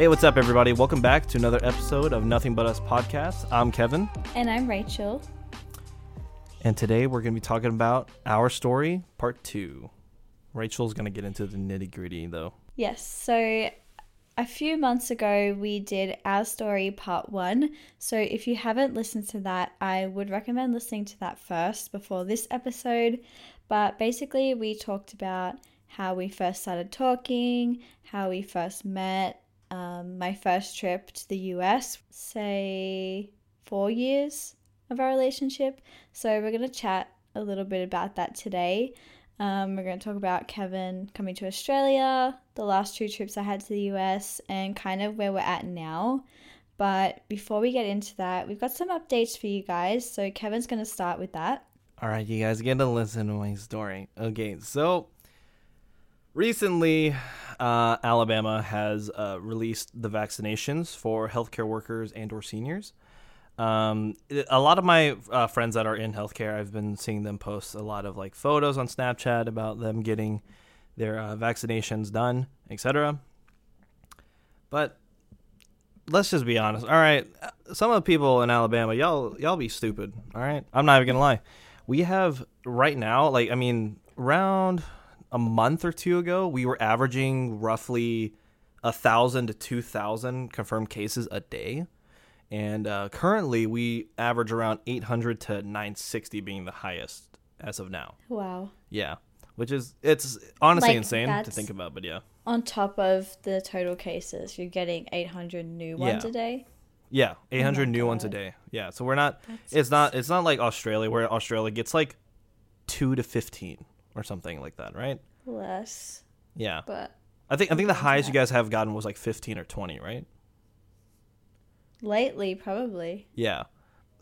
Hey, what's up, everybody? Welcome back to another episode of Nothing But Us podcast. I'm Kevin, And I'm Rachael. and today we're going to be talking about our story, part two. Rachael's going to get into the nitty gritty, though. Yes, so a few months ago we did our story part one. So if you haven't listened to that, I would recommend listening to that first before this episode. But basically, we talked about how we first started talking, how we first met, um, my first trip to the US, say four years of our relationship. So we're going to chat a little bit about that today. Um, we're going to talk about Kevin coming to Australia, the last two trips I had to the US, and kind of where we're at now. But before we get into that, we've got some updates for you guys. So Kevin's going to start with that. All right, you guys get to listen to my story. Okay, so recently, uh, Alabama has uh, released the vaccinations for healthcare workers and/or seniors. Um, a lot of my uh, friends that are in healthcare, I've been seeing them post a lot of like photos on Snapchat about them getting their uh, vaccinations done, etc. But let's just be honest. All right, some of the people in Alabama, y'all, y'all be stupid. All right, I'm not even gonna lie. We have right now, like, I mean, around a month or two ago, we were averaging roughly a thousand to two thousand confirmed cases a day, and uh, currently we average around 800 to 960 being the highest as of now. Wow. Yeah, which is it's honestly Like, insane to think about, but yeah. On top of the total cases, you're getting 800 new ones Yeah. a day. Yeah, 800 new ones a day. Yeah, so we're not That's it's not it's not like Australia where Australia gets like 2 to 15 or something like that, right? less, Yeah. but I think I think the highest you guys have gotten was like 15 or 20, right? lately, probably. Yeah.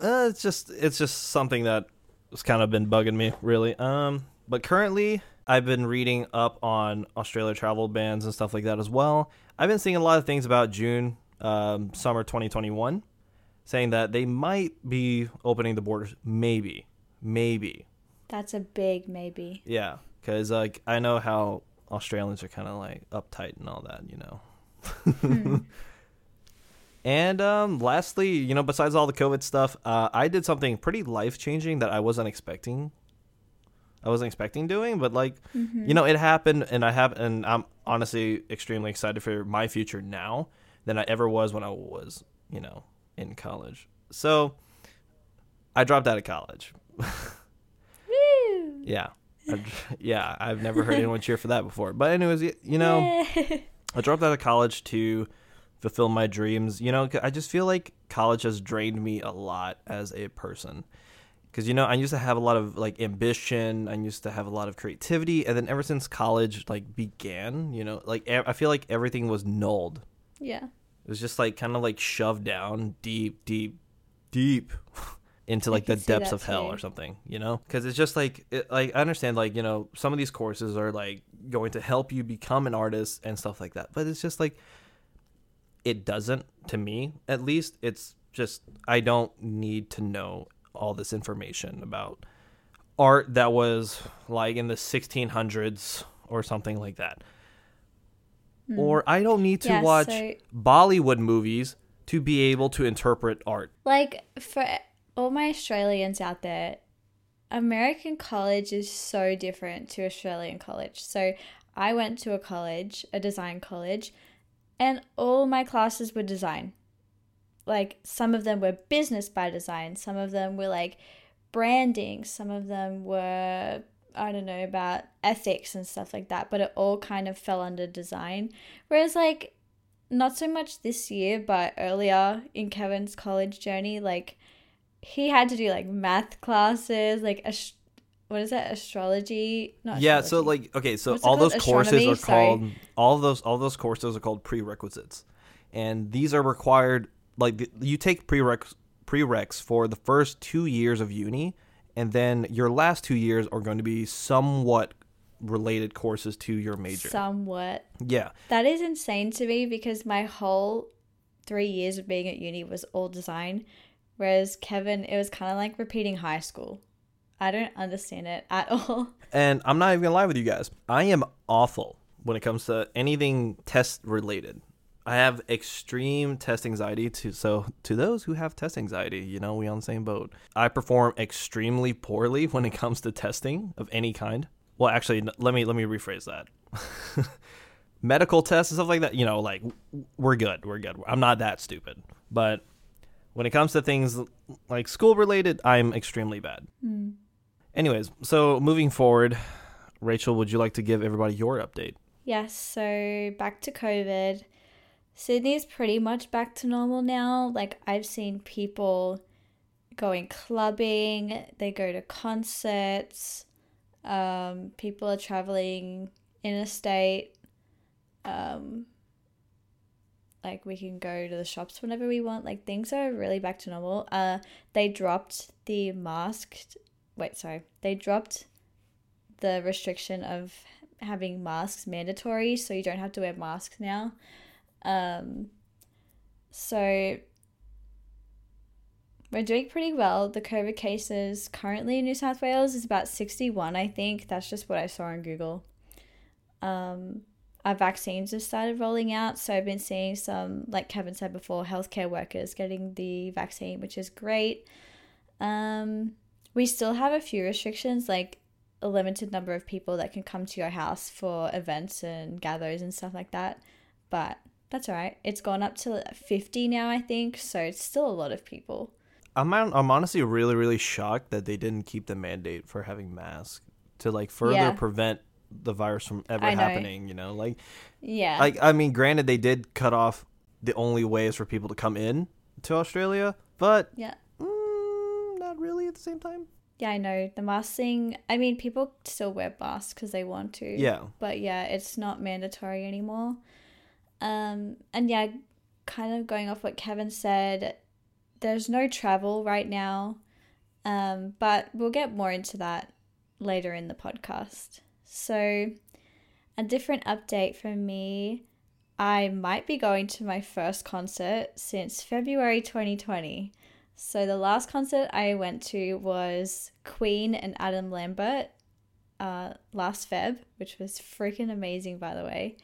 Uh, it's just it's just something that has kind of been bugging me really. Um but currently I've been reading up on Australia travel bans and stuff like that as well. I've been seeing a lot of things about June um, summer 2021 saying that they might be opening the borders maybe. Maybe. That's a big maybe. Yeah, cuz like I know how Australians are kind of like uptight and all that, you know. Hmm. And um, lastly, you know, besides all the COVID stuff, uh, I did something pretty life changing that I wasn't expecting. I wasn't expecting doing, but like, Mm-hmm. you know, it happened, and I have, and I'm honestly extremely excited for my future now than I ever was when I was, you know, in college. So, I dropped out of college. Yeah, yeah, I've never heard anyone cheer for that before. But anyways, you know. I dropped out of college to fulfill my dreams. You know, I just feel like college has drained me a lot as a person. Because, you know, I used to have a lot of like ambition. I used to have a lot of creativity. And then ever since college like began, you know, like I feel like everything was nulled. yeah. It was just like kind of like shoved down deep, deep, deep into like the depths of hell too. or something, you know? Because it's just like, it, like I understand, like you know, some of these courses are like going to help you become an artist and stuff like that, but it's just like it doesn't to me, at least. It's just I don't need to know all this information about art that was like in the 1600s or something like that. Hmm. Or I don't need to. Yeah, watch so- Bollywood movies to be able to interpret art. Like for all my Australians out there, American college is so different to Australian college. So I went to a college, a design college, and all my classes were design. Like some of them were business by design, some of them were like branding, some of them were I don't know about ethics and stuff like that, but it all kind of fell under design. Whereas like not so much this year, but earlier in Kevin's college journey, like he had to do like math classes, like ast- what is that astrology? Not yeah, so like okay, so all called? those courses Astronomy? are Sorry. called all those all those courses are called prerequisites. And these are required like you take prereqs prereqs for the first 2 years of uni and then your last 2 years are going to be somewhat related courses to your major. somewhat. yeah. That is insane to me because my whole three years of being at uni was all design, whereas Kevin, it was kind of like repeating high school. I don't understand it at all. And I'm not even gonna lie with you guys. I am awful when it comes to anything test related. I have extreme test anxiety to so to those who have test anxiety, you know, we on the same boat. I perform extremely poorly when it comes to testing of any kind. Well, actually, let me let me rephrase that. Medical tests and stuff like that, you know, like we're good, we're good. I'm not that stupid. But when it comes to things like school related, I'm extremely bad. Mm. Anyways, so moving forward, Rachael, would you like to give everybody your update? Yes, so back to COVID. Sydney's pretty much back to normal now. Like, I've seen people going clubbing, they go to concerts, um, people are traveling interstate. Um, like, we can go to the shops whenever we want. Like, things are really back to normal. Uh, they dropped the masked. Wait, sorry. They dropped the restriction of having masks mandatory, so you don't have to wear masks now. Um, so we're doing pretty well. The COVID cases currently in New South Wales is about 61, I think. That's just what I saw on Google. Um, our vaccines have started rolling out. So I've been seeing some, like Kevin said before, healthcare workers getting the vaccine, which is great. Um, we still have a few restrictions, like a limited number of people that can come to your house for events and gatherings and stuff like that. But that's all right. It's gone up to 50 now, I think. So it's still a lot of people. I'm I'm honestly really really shocked that they didn't keep the mandate for having masks to like further yeah. prevent the virus from ever happening. You know, like yeah, like I mean, granted they did cut off the only ways for people to come in to Australia, but yeah, mm, not really at the same time. Yeah, I know the mask thing. I mean, people still wear masks because they want to. Yeah, but yeah, it's not mandatory anymore. Um, and yeah, kind of going off what Kevin said, there's no travel right now, um, but we'll get more into that later in the podcast. So, a different update from me. I might be going to my first concert since February 2020. So, the last concert I went to was Queen and Adam Lambert uh, last Feb, which was freaking amazing, by the way.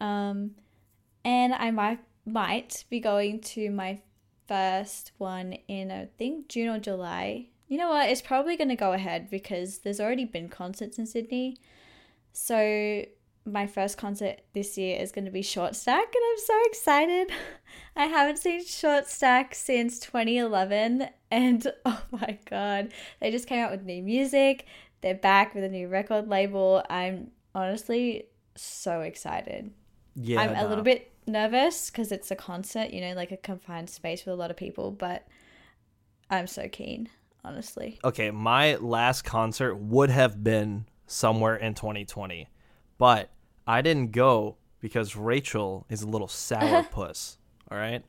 Um, and I might might be going to my first one in I think June or July. You know what? It's probably going to go ahead because there's already been concerts in Sydney. So my first concert this year is going to be Short Stack, and I'm so excited. I haven't seen Short Stack since 2011, and oh my god, they just came out with new music. They're back with a new record label. I'm honestly so excited. Yeah, I'm a little bit nervous because it's a concert, you know, like a confined space with a lot of people, but I'm so keen, honestly. Okay, my last concert would have been somewhere in 2020, but I didn't go because Rachael is a little sourpuss. all right.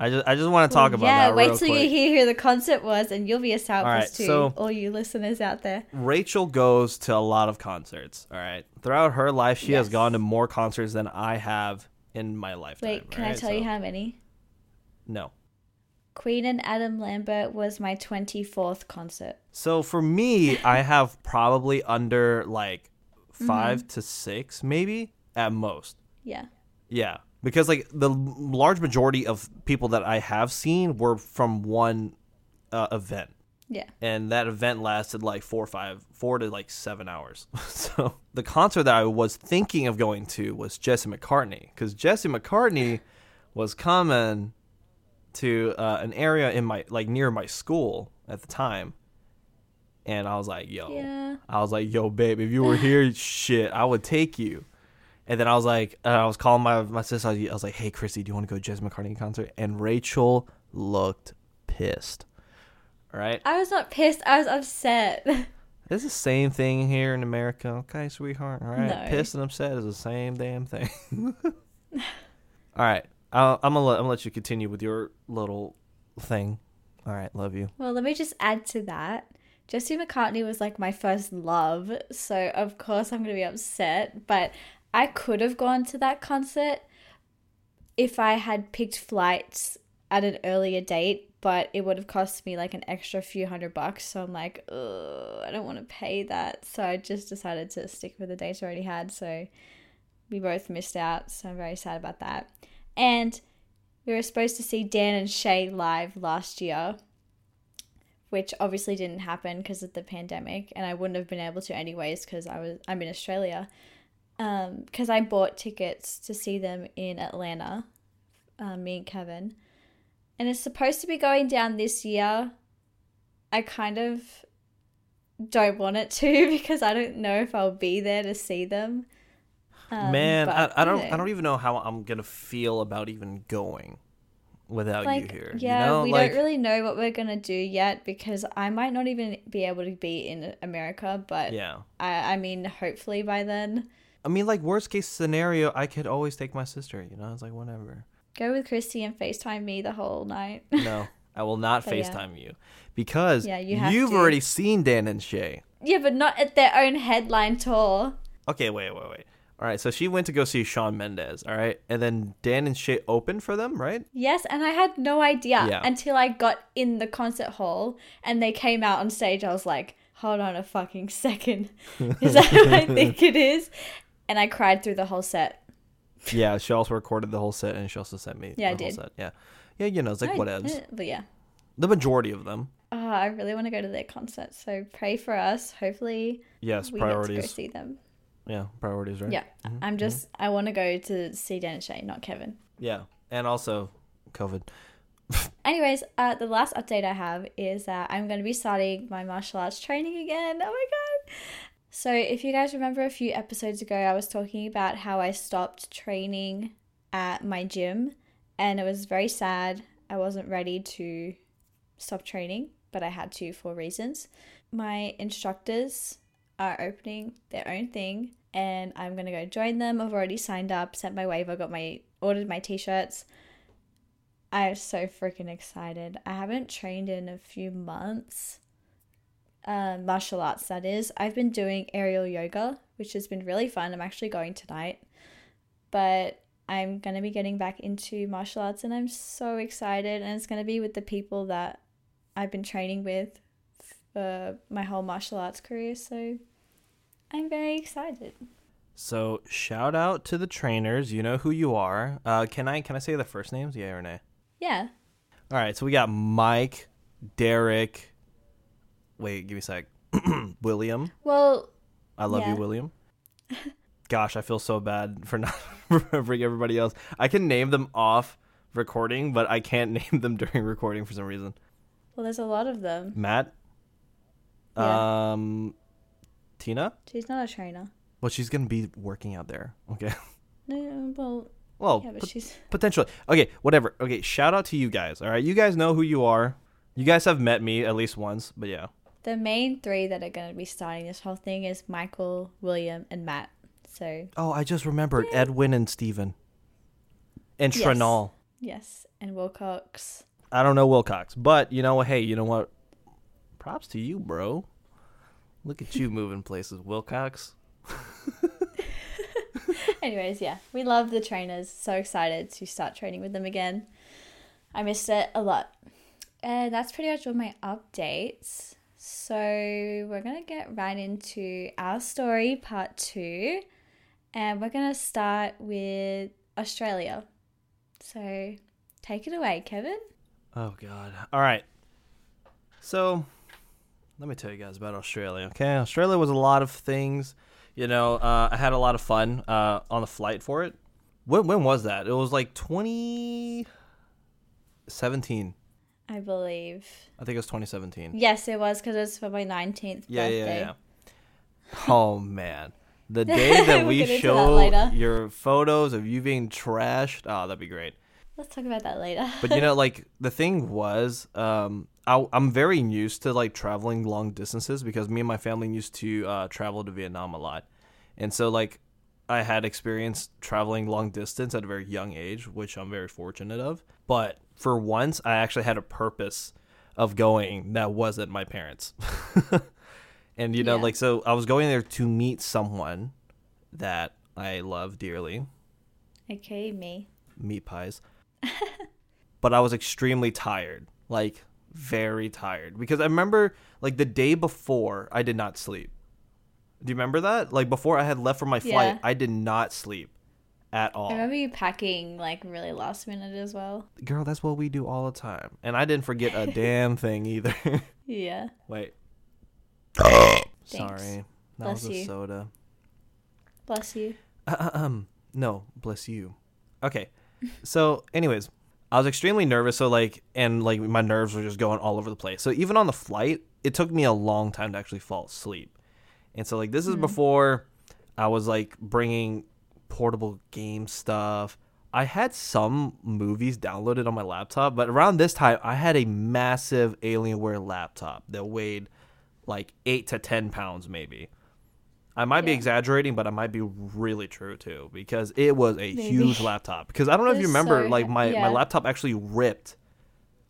I just I just want to talk well, about yeah, that. Yeah, wait till quick. you hear who the concert was, and you'll be a sourpuss right, too. So all you listeners out there. Rachael goes to a lot of concerts. All right, throughout her life, she yes. has gone to more concerts than I have in my lifetime. Wait, can right? I tell so, you how many? No. Queen and Adam Lambert was my 24th concert. So for me, I have probably under like mm-hmm. 5 mm-hmm. to six, maybe at most. Yeah. Yeah. Because like the large majority of people that I have seen were from one uh, event. Yeah. And that event lasted like four or five, four to like seven hours. so the concert that I was thinking of going to was Jesse McCartney because Jesse McCartney was coming to uh, an area in my like near my school at the time. And I was like, yo, yeah. I was like, yo, babe, if you were here, shit, I would take you. And then I was like, uh, I was calling my my sister. I was, I was like, hey, Christy, do you want to go to Jesse McCartney concert? And Rachael looked pissed. All right. I was not pissed. I was upset. It's the same thing here in America, okay, sweetheart. All right. No. Pissed and upset is the same damn thing. All right. I'll, I'm gonna let, I'm gonna let you continue with your little thing. All right. Love you. Well, let me just add to that. Jesse McCartney was like my first love, so of course I'm gonna be upset. But I could have gone to that concert if I had picked flights at an earlier date but it would have cost me like an extra few hundred bucks. So I'm like, I don't want to pay that. So I just decided to stick with the dates I already had. So we both missed out. So I'm very sad about that. And we were supposed to see Dan and Shay live last year, which obviously didn't happen because of the pandemic, and I wouldn't have been able to anyways because I was I'm in Australia. Because I bought tickets to see them in Atlanta, um, me and Kevin, and it's supposed to be going down this year. I kind of don't want it to because I don't know if I'll be there to see them. Um, Man, I, I don't. I don't even know how I'm gonna feel about even going without like you here. yeah you know? we like, don't really know what we're gonna do yet because i might not even be able to be in america but Yeah. i i mean hopefully by then I mean, like worst case scenario, I could always take my sister. You know, it's like whatever. go with christy and facetime me the whole night No, I will not But yeah. FaceTime you because Yeah, you have you've to. already seen Dan and Shay. yeah but not at their own headline tour Okay, wait, wait, wait. All right, so she went to go see Shawn Mendes. All right, and then Dan and Shay opened for them, right? yes and i had no idea Yeah. until i got in the concert hall and they came out on stage i was like hold on a fucking second is that who i think it is and i cried through the whole set Yeah, she also recorded the whole set, and she also sent me. Yeah, I whole did. Set. Yeah, yeah, you know, it's like I- whatevs. but yeah The majority of them. Oh, I really want to go to their concert, so pray for us. Hopefully, Yes, we get to go see them. Yeah, priorities, right? Yeah, I'm just I want to go to see Dan and Shay, not Kevin. Yeah, and also COVID. Anyways, uh, the last update I have is that I'm going to be starting my martial arts training again. Oh my god! So, if you guys remember a few episodes ago, I was talking about how I stopped training at my gym, and it was very sad. I wasn't ready to stop training, but I had to for reasons. My instructors are opening their own thing, and I'm gonna go join them. I've already signed up, sent my waiver, got my ordered my t-shirts. I'm so freaking excited. I haven't trained in a few months. Uh, martial arts, that is. I've been doing aerial yoga, which has been really fun. I'm actually going tonight. But I'm going to be getting back into martial arts and I'm so excited. And it's going to be with the people that I've been training with for my whole martial arts career. So I'm very excited. So shout out to the trainers. You know who you are. Uh, can I can I say the first names? Yeah or nay? Yeah. All right. So we got Mike, Derek. Wait, give me a sec. William. Well, I love Yeah. you, William. Gosh, I feel so bad for not remembering everybody else. I can name them off recording, but I can't name them during recording for some reason. well, there's a lot of them. Matt. Yeah. Um, Tina. She's not a trainer. Well, she's gonna be working out there. Okay. No, well, Well, yeah, but pot- she's. potentially. Okay, whatever. Okay, shout out to you guys. All right, you guys know who you are. You guys have met me at least once, but yeah. The main three that are going to be starting this whole thing is Michael, William, and Matt. So, Oh, I just remembered Edwin and Steven. And Yes. Trenall. yes, and Wilcox. I don't know Wilcox, but you know what? Hey, you know what? Props to you, bro. Look at you moving places, Wilcox. Anyways, yeah, we love the trainers. So excited to start training with them again. I missed it a lot. And that's pretty much all my updates. So we're going to get right into our story, part two. And we're going to start with Australia. So take it away, Kevin. Oh God. All right. So, let me tell you guys about Australia. Okay, Australia was a lot of things. You know, uh, I had a lot of fun uh, on the flight for it. When when was that? It was like twenty seventeen. I believe. I think it was twenty seventeen. Yes, it was because it's for my 19th Yeah, birthday. yeah, yeah. yeah. Oh man, the day that we into that your photos of you being trashed, oh, that'd be great. Let's talk about that later. But you know, like the thing was, um, I, I'm very used to like traveling long distances because me and my family used to uh, travel to Vietnam a lot, and so like I had experienced traveling long distance at a very young age, which I'm very fortunate of. But for once, I actually had a purpose of going that wasn't my parents, and you know, Yeah. like so I was going there to meet someone that I love dearly, okay, me. meat pies. but I was extremely tired, like very tired because I remember like the day before I did not sleep. Do you remember that? Like before I had left for my flight, Yeah. I did not sleep at all. I remember you packing like really last minute as well. Girl, that's what we do all the time. And I didn't forget a damn thing either. Yeah. Wait. Thanks. Sorry. That Bless was a you. soda. Bless you. um, no, bless you. Okay. So, anyways, I was extremely nervous. So, like, and like my nerves were just going all over the place. So, even on the flight, it took me a long time to actually fall asleep. And so, like, this is hmm. before I was like bringing portable game stuff. I had some movies downloaded on my laptop, but around this time, I had a massive Alienware laptop that weighed like eight to 10 pounds, maybe. I might be exaggerating, but I might be really true too because it was a Maybe. huge laptop. Because I don't know if you remember, so like my, yeah. my laptop actually ripped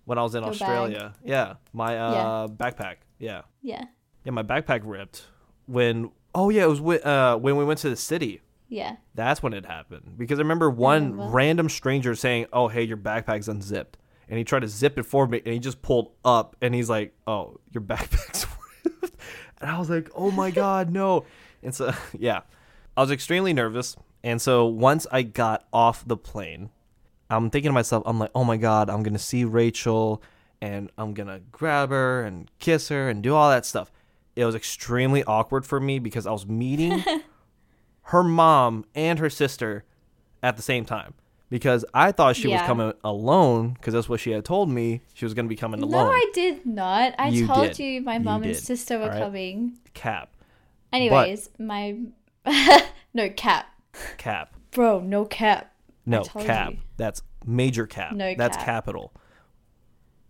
when I was in Your Australia. Yeah, my uh, backpack. Yeah, Yeah. yeah, my backpack ripped when. Oh yeah, it was when, uh, when we went to the city. Yeah. That's when it happened. Because I remember one remember. random stranger saying, "Oh, hey, your backpack's unzipped," and he tried to zip it for me, and he just pulled up, and he's like, "Oh, your backpack's ripped," and I was like, "Oh my god, no!" And so, yeah, I was extremely nervous, and so once I got off the plane, I'm thinking to myself, I'm like, "Oh my god, I'm gonna see Rachael, and I'm gonna grab her and kiss her and do all that stuff." It was extremely awkward for me because I was meeting her mom and her sister at the same time because I thought she was coming alone because that's what she had told me she was going to be coming alone. No. I did not. I You told did. you my You mom and did. sister were Alright. coming. Cap, Anyways, my no cap, cap, bro, no cap. no cap. you. That's major cap. No that's cap. capital.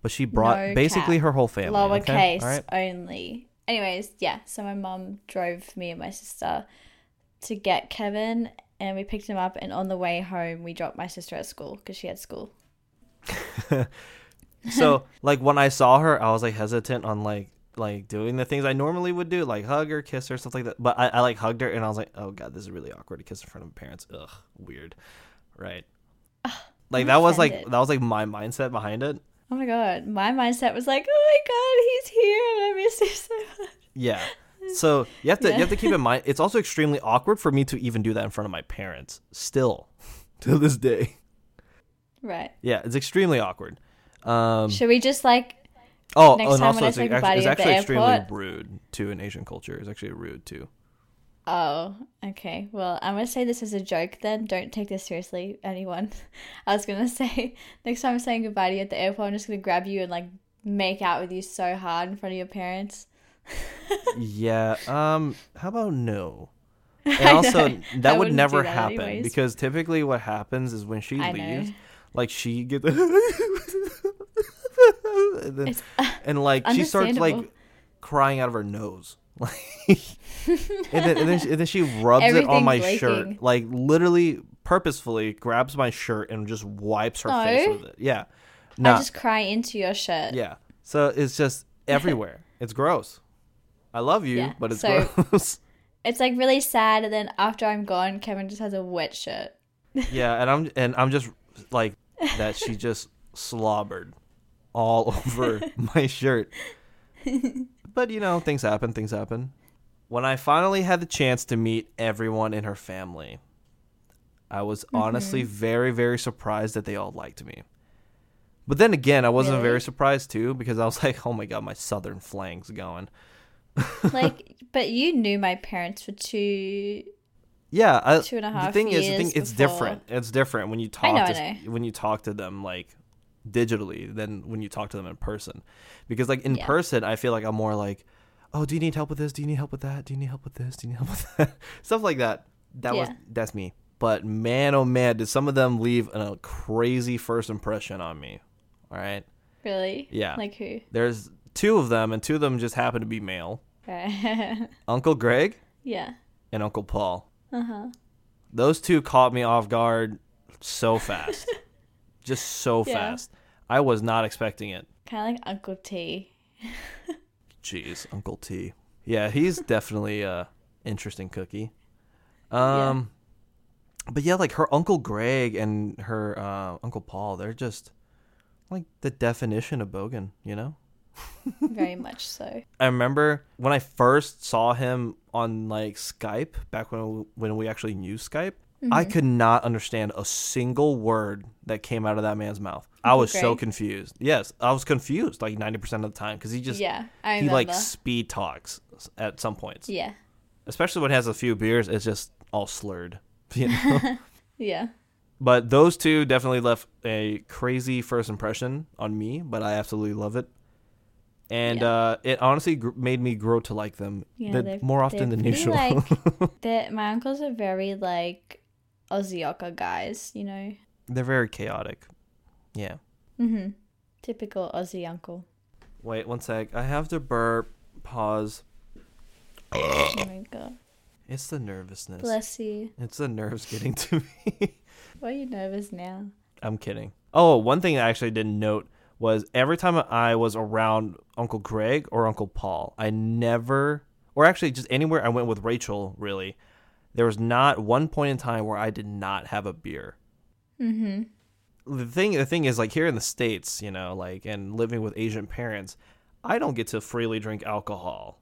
But she brought No basically cap. her whole family. Lowercase okay? Right. only. Anyways, yeah. So my mom drove me and my sister to get Kevin, and we picked him up. And on the way home, we dropped my sister at school because she had school. so like when I saw her, I was like hesitant on like like doing the things I normally would do, like hug her, kiss her, stuff like that. But I, I like hugged her, and I was like, oh god, this is really awkward to kiss in front of my parents. Ugh, weird, right? Like I'm that was like that was like my mindset behind it. Oh my god, my mindset was like, oh my god, he's here, and I miss him so much. Yeah. So you have to Yeah. you have to keep in mind it's also extremely awkward for me to even do that in front of my parents. Still, to this day. Right. Yeah, it's extremely awkward. Um, Should we just like oh, next oh, and also it's, say act- goodbye to it's you at the actually extremely airport- rude to an Asian culture. It's actually rude too. Oh, okay. Well, I'm gonna say this as a joke then. Don't take this seriously, anyone. I was gonna say next time I'm saying goodbye to you at the airport, I'm just gonna grab you and like make out with you so hard in front of your parents. yeah. Um. How about no? And also, know. That would never that happen anyways. because typically what happens is when she I leaves, know. like she gets, and, then, It's uh, and like she starts like crying out of her nose, like, and then and then, she, and then she rubs it on my shirt, like literally purposefully grabs my shirt and just wipes her face with it. Yeah, I just cry into your shirt. yeah. So it's just everywhere. it's gross. I love you, Yeah, but it's so- gross. It's like really sad, and then after I'm gone, Kevin just has a wet shirt. Yeah, and I'm and I'm just like that. She just slobbered all over my shirt. But you know, things happen. Things happen. When I finally had the chance to meet everyone in her family, I was mm-hmm. honestly very, very surprised that they all liked me. But then again, I wasn't Really? very surprised too because I was like, "Oh my god, my southern flang's going." like, but you knew my parents for two. Yeah, I, Two and the half thing is, the years thing it's before- different. It's different when you talk know, to I when you talk to them like digitally than when you talk to them in person. Because like in Yeah. person, I feel like I'm more like, "Oh, do you need help with this? Do you need help with that? Do you need help with this? Do you need help with that?" Stuff like that. That was that's me. But man, oh man, did some of them leave a crazy first impression on me. All right, Really? Yeah. Like who? there's two of them, and two of them just happen to be male. yeah. Uncle Greg Yeah. and Uncle Paul. Uh huh. Those two caught me off guard so fast. Just so Yeah. fast. I was not expecting it. Kind of like Uncle T. Jeez, Uncle T. Yeah, he's definitely a interesting cookie. Um but yeah, like her Uncle Greg and her uh, Uncle Paul, they're just like the definition of bogan, you know? Very much so. I remember when I first saw him on like Skype back when we, when we actually used Skype. I could not understand a single word that came out of that man's mouth. I was so confused. Yes, I was confused like 90% of the time because he just yeah, I he remember. like speed talks at some points. yeah, Especially when he has a few beers, it's just all slurred. You know? yeah, but those two definitely left a crazy first impression on me, but I absolutely love it. And Yeah. uh, it honestly gr- made me grow to like them Yeah, the- more often than usual. like- my uncles are very like Aussie ocker guys, you know. They're very chaotic. Yeah. Mm-hmm. Typical Aussie uncle. Wait one sec. I have to burp. Pause. Oh my god. It's the nervousness. Bless you. It's the nerves getting to me. Why are you nervous now? I'm kidding. Oh, one thing I actually didn't note was every time I was around Uncle Greg or Uncle Paul, I never, or actually just anywhere I went with Rachael, really, there was not one point in time where I did not have a beer. Mm-hmm. The thing, the thing is, like here in the states, you know, like and living with Asian parents, I don't get to freely drink alcohol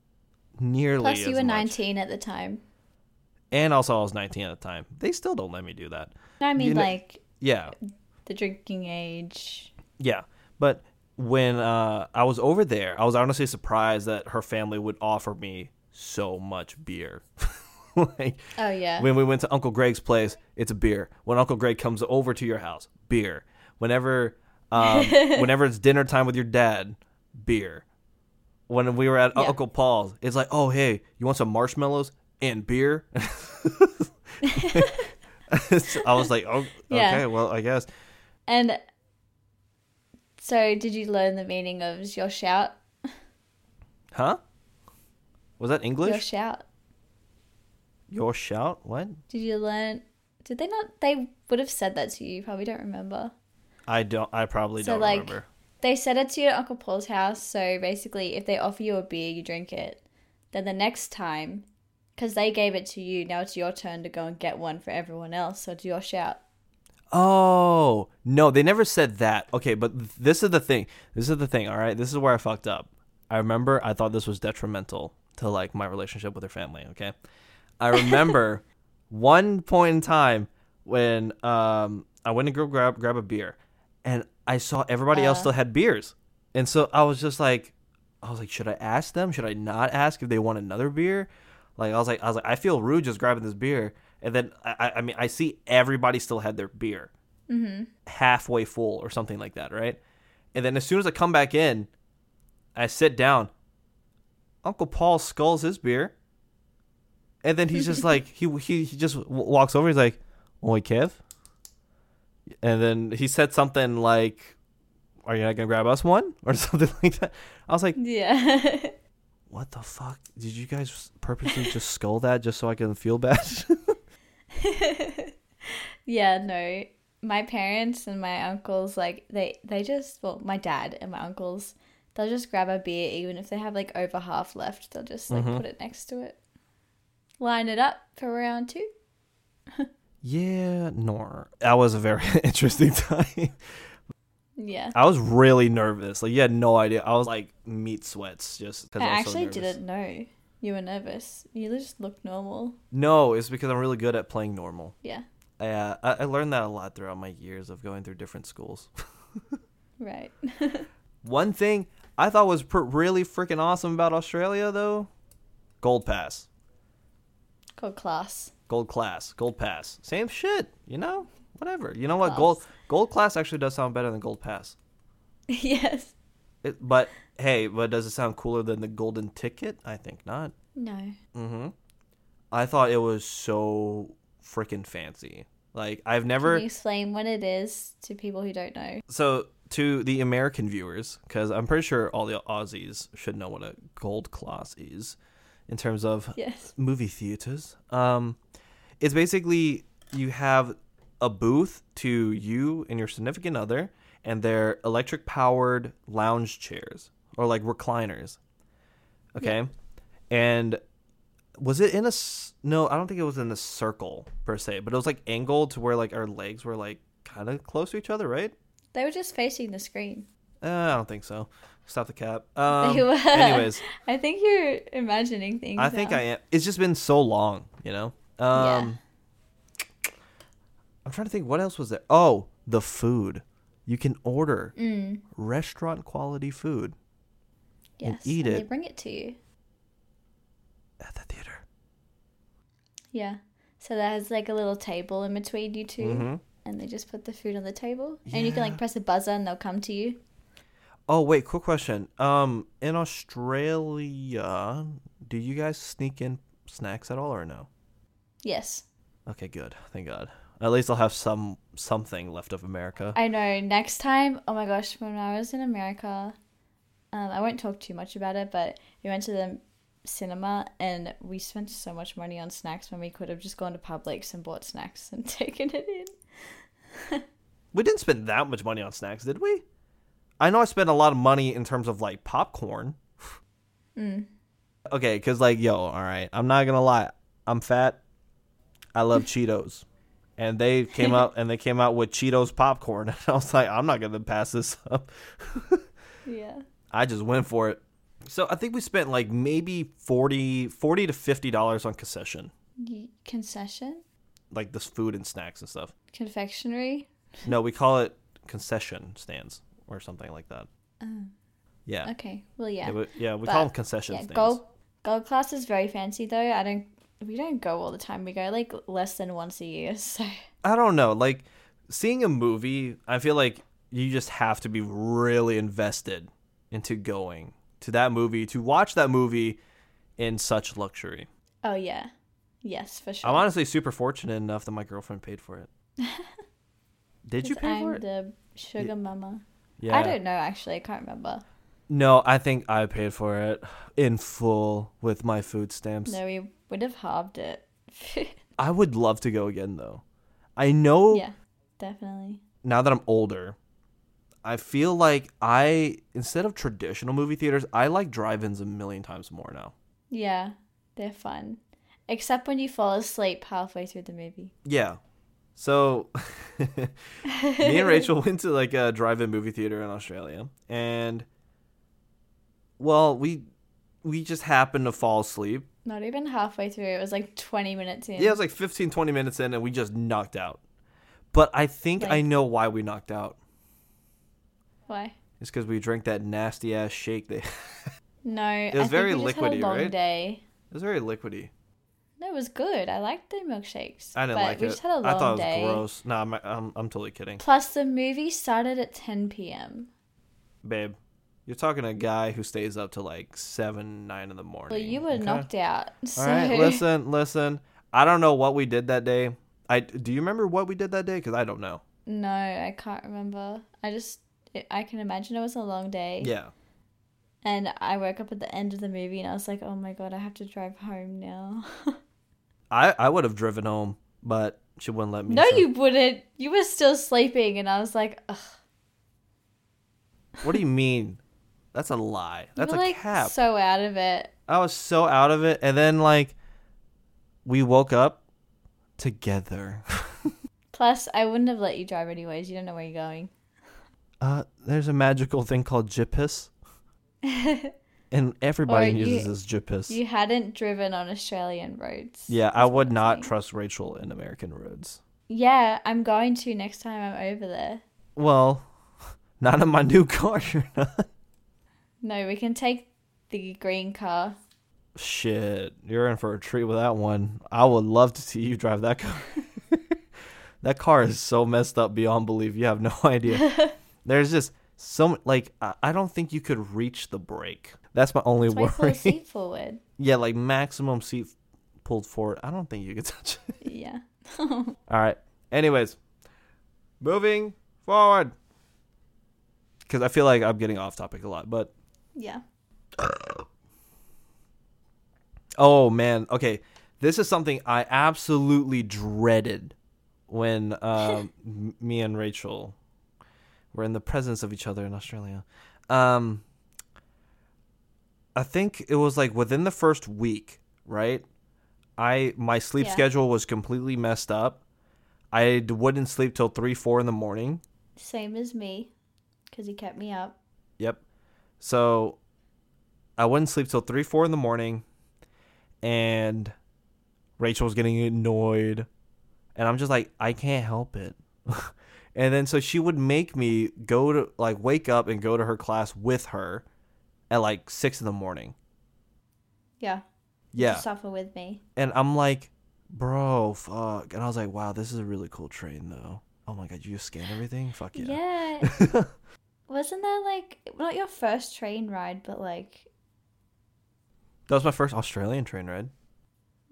nearly Plus, you were much. 19 at the time. and also I was 19 at the time. They still don't let me do that. I mean, You know- like Yeah, the drinking age. Yeah, but when uh, I was over there, I was honestly surprised that her family would offer me so much beer. like Oh yeah. when we went to Uncle Greg's place, it's a beer. When Uncle Greg comes over to your house, beer. Whenever, um, whenever it's dinner time with your dad, beer. When we were at Yeah. Uncle Paul's, it's like, oh hey, you want some marshmallows and beer? I was like, oh, Yeah. okay, well, I guess. And so, did you learn the meaning of your shout? Huh? Was that English? Your shout. Your shout? What? Did you learn? Did they not? They would have said that to you. You probably don't remember. I don't. I probably So, don't like- remember. They said it to you at Uncle Paul's house. So basically, if they offer you a beer, you drink it. Then the next time, because they gave it to you, now it's your turn to go and get one for everyone else. So it's your shout. Oh no, they never said that. Okay, but th- this is the thing. This is the thing. All right, this is where I fucked up. I remember I thought this was detrimental to like my relationship with her family. Okay, I remember one point in time when um I went to go grab grab a beer, and I saw everybody else Uh. still had beers, and so I was just like, I was like, should I ask them? Should I not ask if they want another beer? Like I was like, I was like, I feel rude just grabbing this beer, and then I, I- I mean, I see everybody still had their beer halfway full or something like that, right? And then as soon as I come back in, I sit down. Uncle Paul skulls his beer, and then he's just like he he, he just w- walks over. He's like, "Oi, Kev," and then he said something like, "Are you not gonna grab us one?" or something like that. I was like, Yeah. "What the fuck? Did you guys purposely just skull that just so I can feel bad?" yeah. No. My parents and my uncles, like they, they just well, my dad and my uncles, they'll just grab a beer even if they have like over half left. They'll just like Mhm. put it next to it, line it up for round two. yeah, nor that was a very interesting time. Yeah. I was really nervous. Like you had no idea. I was like meat sweats just because I I, was so actually nervous. didn't know you were nervous. You just looked normal. No, it's because I'm really good at playing normal. Yeah. I, uh, I I learned that a lot throughout my years of going through different schools. Right. One thing I thought was pr- really freaking awesome about Australia, though, gold pass, Called class. gold class, gold pass, same shit. You know, whatever. You know what? Class. Gold gold class actually does sound better than gold pass. yes. It, but hey, but does it sound cooler than the golden ticket? I think not. No. Mm-hmm. I thought it was so freaking fancy. Like I've never Can you explain what it is to people who don't know? so to the American viewers because I'm pretty sure all the Aussies should know what a gold class is in terms of Yes. movie theaters. Um, it's basically you have a booth to you and your significant other, and they're electric powered lounge chairs or like recliners. Okay, and was it in a no? I don't think it was in a circle per se, but it was like angled to where like our legs were like kind of close to each other, right? They were just facing the screen. Uh, I don't think so. Stop the cap. Um, anyways, I think you're imagining things. I think now. I am. It's just been so long, you know. Um, I'm trying to think what else was there. Oh, the food. You can order Mm. restaurant quality food And Yes. eat and They bring it to you. at the theater. Yeah. So that has like a little table in between you 2 hmm and they just put the food on the table, and you can like press a buzzer and they'll come to you. Oh wait, quick question. Um, in Australia, do you guys sneak in snacks at all or no? Yes. Okay, good. Thank God. At least I'll have some something left of America. I know. Next time, oh my gosh, when I was in America, um, I won't talk too much about it, but we went to the cinema and we spent so much money on snacks when we could have just gone to Publix and bought snacks and taken it in. we didn't spend that much money on snacks, did we? I know I spent a lot of money in terms of like popcorn. Mm. Okay, cause like yo, all right, I'm not gonna lie, I'm fat. I love Cheetos, and they came out and they came out with Cheetos popcorn, and I was like, I'm not gonna pass this up. Yeah. I just went for it. So I think we spent like maybe 40, 40 to fifty dollars on concession, Concession? like this food and snacks and stuff. Confectionery? No, we call it concession stands or something like that. Oh. Yeah, Okay. Well, yeah. yeah, we, yeah, we But, call them concession yeah, gold gold class is very fancy though. I don't we don't go all the time. We go like less than once a year. So I don't know. Like seeing a movie, I feel like you just have to be really invested into going to that movie to watch that movie in such luxury. oh yeah, yes for sure. I'm honestly super fortunate enough that my girlfriend paid for it. Did you pay I'm for it? the sugar mama. Yeah. I don't know actually. I can't remember. No, I think I paid for it in full with my food stamps. No, we would have halved it. I would love to go again though. I know yeah, definitely. now that I'm older, I feel like I instead of traditional movie theaters, I like drive-ins a million times more now. Yeah, they're fun. Except when you fall asleep halfway through the movie. Yeah. So me and Rachael went to like a drive-in movie theater in Australia and well, we we just happened to fall asleep. Not even halfway through. It was like 20 minutes in. Yeah, it was like 15 20 minutes in and we just knocked out. But I think I know why we knocked out. Why? It's cuz we drank that nasty ass shake they No, it was I think very we just had liquidy, a long right? day. It was very liquidy. It was good. I liked the milkshakes. I didn't but like we it. just had a long I thought it was day. gross. No, I'm, I'm I'm totally kidding. Plus, the movie started at 10 p.m. Babe, you're talking to a guy who stays up to like 7 9 in the morning. Well, you were okay? knocked out. So All right, listen, listen. I don't know what we did that day. I do you remember what we did that day? Because I don't know. No, I can't remember. I just, it, I can imagine it was a long day. Yeah, And I woke up at the end of the movie and I was like, oh my god, I have to drive home now. I I would have driven home, but she wouldn't let me. no, so- you wouldn't. You were still sleeping. And I was like, ugh. What do you mean? That's a lie. You That's were, a like, cap. so out of it. I was so out of it, and then like we woke up together. Plus, I wouldn't have let you drive anyways. You don't know where you're going. Uh, there's a magical thing called GPS, and everybody Or you- uses this GPS. You hadn't driven on Australian roads. Yeah, I would not saying. trust Rachael in American roads. Yeah, I'm going to next time I'm over there. Well, not in my new car. You're not. No, we can take the green car. Shit, you're in for a treat with that one. I would love to see you drive that car. that car is so messed up beyond belief. You have no idea. There's just so like I don't think you could reach the brake. That's my only That's worry. seat forward. yeah, like maximum seat pulled forward. I don't think you could touch it. Yeah. All right. Anyways, moving forward. Because I feel like I'm getting off topic a lot, but Yeah. oh man, okay, this is something I absolutely dreaded when um, m- me and Rachael were in the presence of each other in Australia. Um, I think it was like within the first week, right? I my sleep Yeah. schedule was completely messed up. I wouldn't sleep till three, four in the morning. Same as me, because he kept me up. Yep. So I wouldn't sleep till three, four in the morning, and Rachael was getting annoyed and I'm just like, I can't help it. and then so she would make me go to like wake up and go to her class with her at like six in the morning. Yeah. Yeah, Suffer with me. and I'm like, bro, fuck. And I was like, wow, this is a really cool train though. Oh my god, you just scan everything? Fuck yeah. Yeah. Wasn't that like not your first train ride, but like That was my first Australian train ride.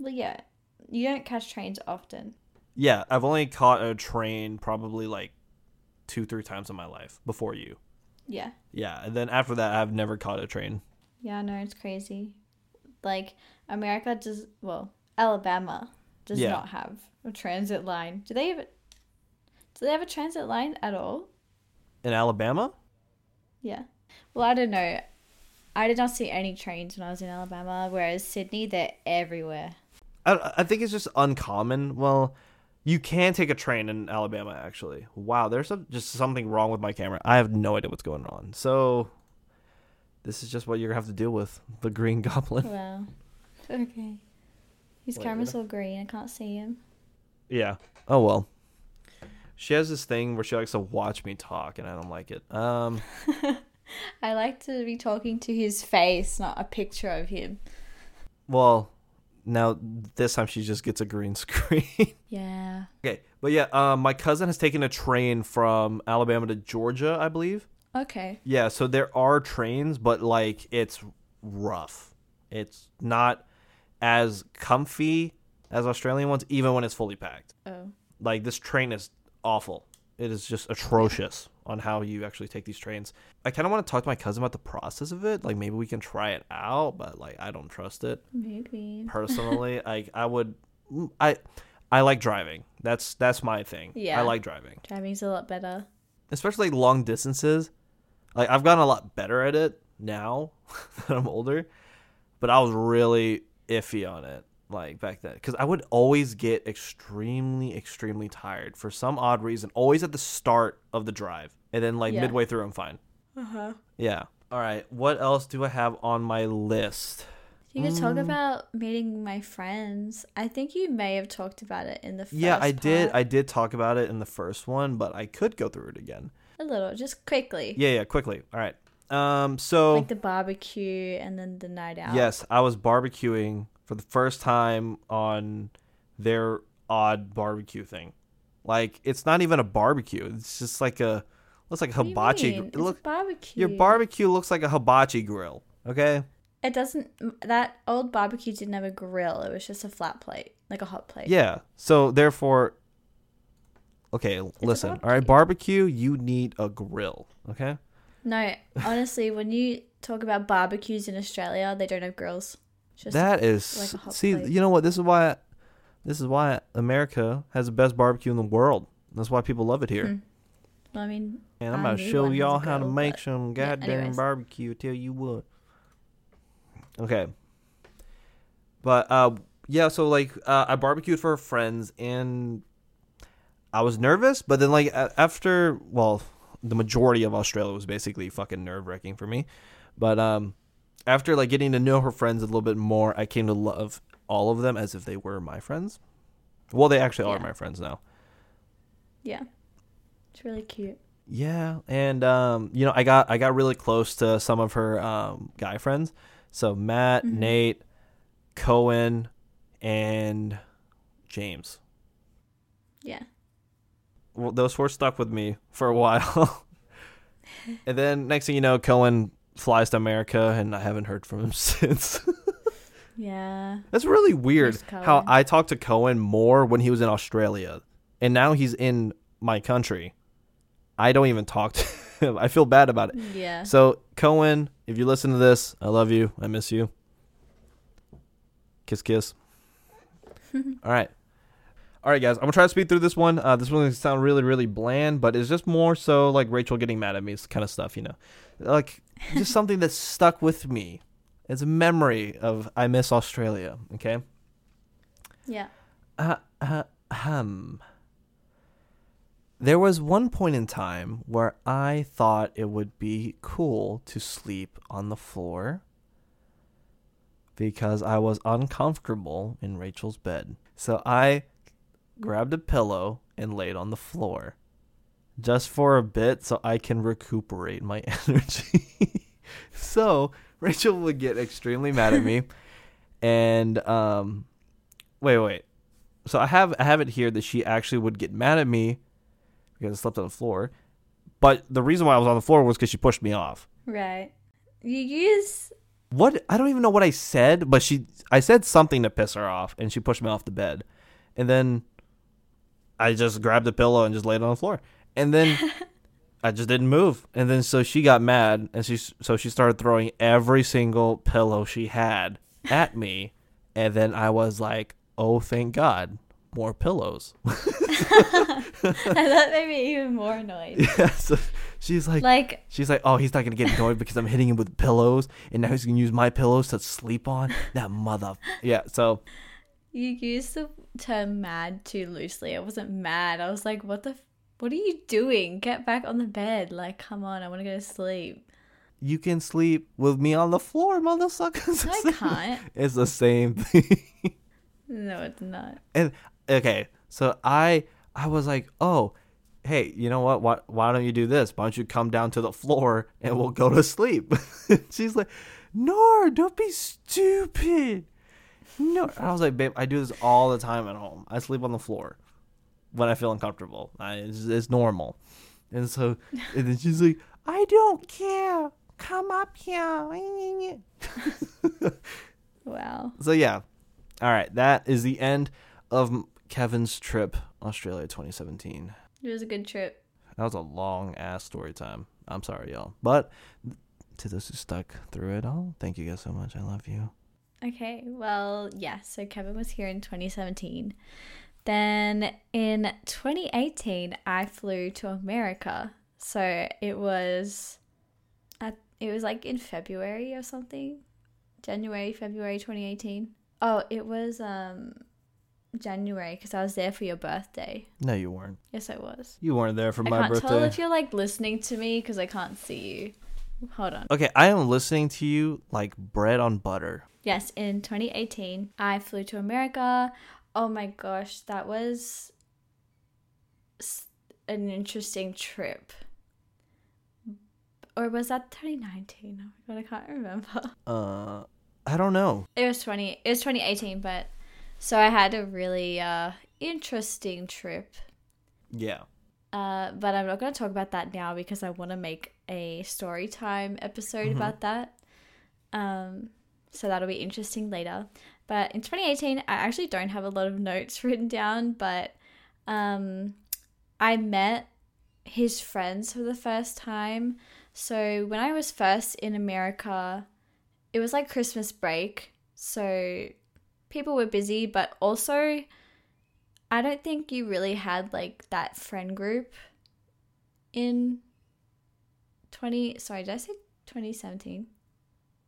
well yeah. You don't catch trains often. Yeah, I've only caught a train probably like two, three times in my life before you. Yeah. Yeah, and then after that, I've never caught a train. Yeah, no, it's crazy. Like America does well, Alabama does Yeah. not have a transit line. Do they have it? Do they have a transit line at all? In Alabama? Yeah. Well, I don't know. I did not see any trains when I was in Alabama, whereas Sydney, they're everywhere. I, I think it's just uncommon. Well, you can take a train in Alabama, actually. Wow, there's some, just something wrong with my camera. I have no idea what's going on. So, this is just what you're going to have to deal with the Green Goblin. Wow. Okay. His Wait, camera's all green. I can't see him. Yeah. Oh, well. She has this thing where she likes to watch me talk, and I don't like it. Um, I like to be talking to his face, not a picture of him. well, now this time she just gets a green screen. Yeah. okay, but yeah, um, my cousin has taken a train from Alabama to Georgia, I believe. Okay. Yeah, so there are trains, but like it's rough. It's not as comfy as Australian ones, even when it's fully packed. Oh. Like this train is awful. It is just atrocious on how you actually take these trains. I kind of want to talk to my cousin about the process of it. Like maybe we can try it out, but like I don't trust it Maybe. personally. like I would, mm, I, I like driving. That's that's my thing. Yeah. I like driving Driving's a lot better. especially long distances. Like I've gotten a lot better at it now that I'm older, but I was really iffy on it like back then because I would always get extremely, extremely tired for some odd reason. Always at the start of the drive, and then like Yeah. midway through, I'm fine. Uh huh. Yeah. All right. What else do I have on my list? You could talk Mm. about meeting my friends. I think you may have talked about it in the first yeah, I did. I did talk about it in the first one, but I could go through it again. A little, just quickly. Yeah, yeah. Quickly. All right. Um. So. Like the barbecue and then the night out. Yes, I was barbecuing for the first time on their odd barbecue thing. Like it's not even a barbecue. It's just like a looks like a you hibachi. mean? It look, barbecue. your barbecue looks like a hibachi grill. Okay. It doesn't. That old barbecue didn't have a grill. It was just a flat plate, like a hot plate. Yeah. So therefore, okay. listen. All right, barbecue. You need a grill. Okay. No, honestly, when you talk about barbecues in Australia, they don't have grills. Just that is like see. plate. You know what? This is why. This is why America has the best barbecue in the world. That's why people love it here. Hmm. I mean, And I'm Our about to show y'all a how to make some yeah, goddamn anyways. barbecue. Tell you what. Okay. But uh, yeah. So like, uh, I barbecued for friends, and I was nervous. But then like after, well, the majority of Australia was basically fucking nerve wracking for me. But um, after like getting to know her friends a little bit more, I came to love all of them as if they were my friends. Well, they actually are my friends now. yeah, it's really cute. Yeah, and um, you know, I got I got really close to some of her um, guy friends. So Matt, Mhm. Nate, Cohen, and James. Yeah, Well, those four stuck with me for a while. and then next thing you know, Cohen flies to America, and I haven't heard from him since. yeah. That's really weird how I talked to Cohen more when he was in Australia, and now he's in my country. I don't even talk to him. I feel bad about it. Yeah. So Cohen, if you listen to this, I love you. I miss you. Kiss, kiss. All right, all right, guys. I'm gonna try to speed through this one. Uh, this one's gonna sound really, really bland, but it's just more so like Rachael getting mad at me, kind of stuff, you know, like just something that stuck with me. It's a memory of I miss Australia. Okay. yeah. Uh, uh, hum. There was one point in time where I thought it would be cool to sleep on the floor because I was uncomfortable in Rachael's bed. So I grabbed a pillow and laid on the floor just for a bit so I can recuperate my energy. so Rachael would get extremely mad at me. and um wait, wait. So I have I have it here that she actually would get mad at me because I slept on the floor. But the reason why I was on the floor was because she pushed me off. Right. You use What I don't even know what I said, but she I said something to piss her off and she pushed me off the bed. And then I just grabbed the pillow and just laid on the floor. And then I just didn't move. And then so she got mad and she so she started throwing every single pillow she had at me. And then I was like, "Oh, thank God, more pillows." that made me even more annoyed. yeah, so she's like, Like she's like, "Oh, he's not gonna get annoyed because I'm hitting him with pillows, and now he's gonna use my pillows to sleep on." That mother. Yeah. So you used the term mad too loosely. I wasn't mad. I was like, what the what are you doing? Get back on the bed. Like, come on, I want to go to sleep. you can sleep with me on the floor, motherfuckers. I can't. It's the same thing. No, it's not. and okay, so I I was like, oh, hey, you know what? Why why don't you do this? Why don't you come down to the floor and we'll go to sleep? She's like, no, don't be stupid. No, I was like, babe, I do this all the time at home. I sleep on the floor when I feel uncomfortable. I, it's, it's normal. And so, and then she's like, I don't care. Come up here. Wow. So yeah, all right. That is the end of Kevin's trip Australia 2017. It was a good trip. That was a long ass story time. I'm sorry, y'all. But to those who stuck through it all, thank you guys so much. I love you. Okay, well, yeah, so Kevin was here in 2017. Then in 2018, I flew to America. So it was at, it was like in February or something. January, February 2018. Oh, it was um January because I was there for your birthday. No, you weren't. Yes, I was. You weren't there for I my can't birthday. tell if you're like listening to me because I can't see you. Hold on. Okay, I am listening to you like bread on butter. Yes, in 2018, I flew to America. Oh my gosh, that was an interesting trip. Or was that 2019? Oh my god, I can't remember. Uh, I don't know. It was 20 it was 2018, but so I had a really uh interesting trip. Yeah. Uh, but I'm not going to talk about that now because I want to make a story time episode Mhm. about that. Um, so that'll be interesting later. But in 2018, I actually don't have a lot of notes written down, but um, I met his friends for the first time. So when I was first in America, it was like Christmas break. So people were busy, but also I don't think you really had like that friend group in 20 sorry, did I say 2017?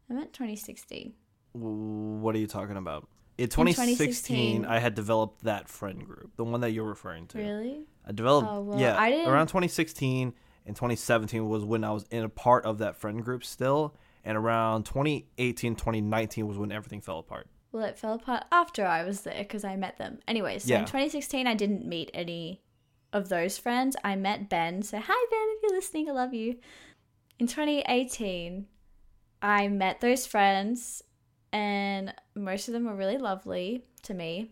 I meant 2016. What are you talking about? In 2016, 2016, I had developed that friend group, the one that you're referring to. Really? I developed, Oh, well, yeah, I didn't- around 2016 and 2017 was when I was in a part of that friend group still, and around 2018, 2019 was when everything fell apart. Well, it fell apart after I was there because I met them. Anyways, so Yeah. in 2016, I didn't meet any of those friends. I met Ben. So, hi, Ben, if you're listening, I love you. In 2018, I met those friends, and most of them were really lovely to me.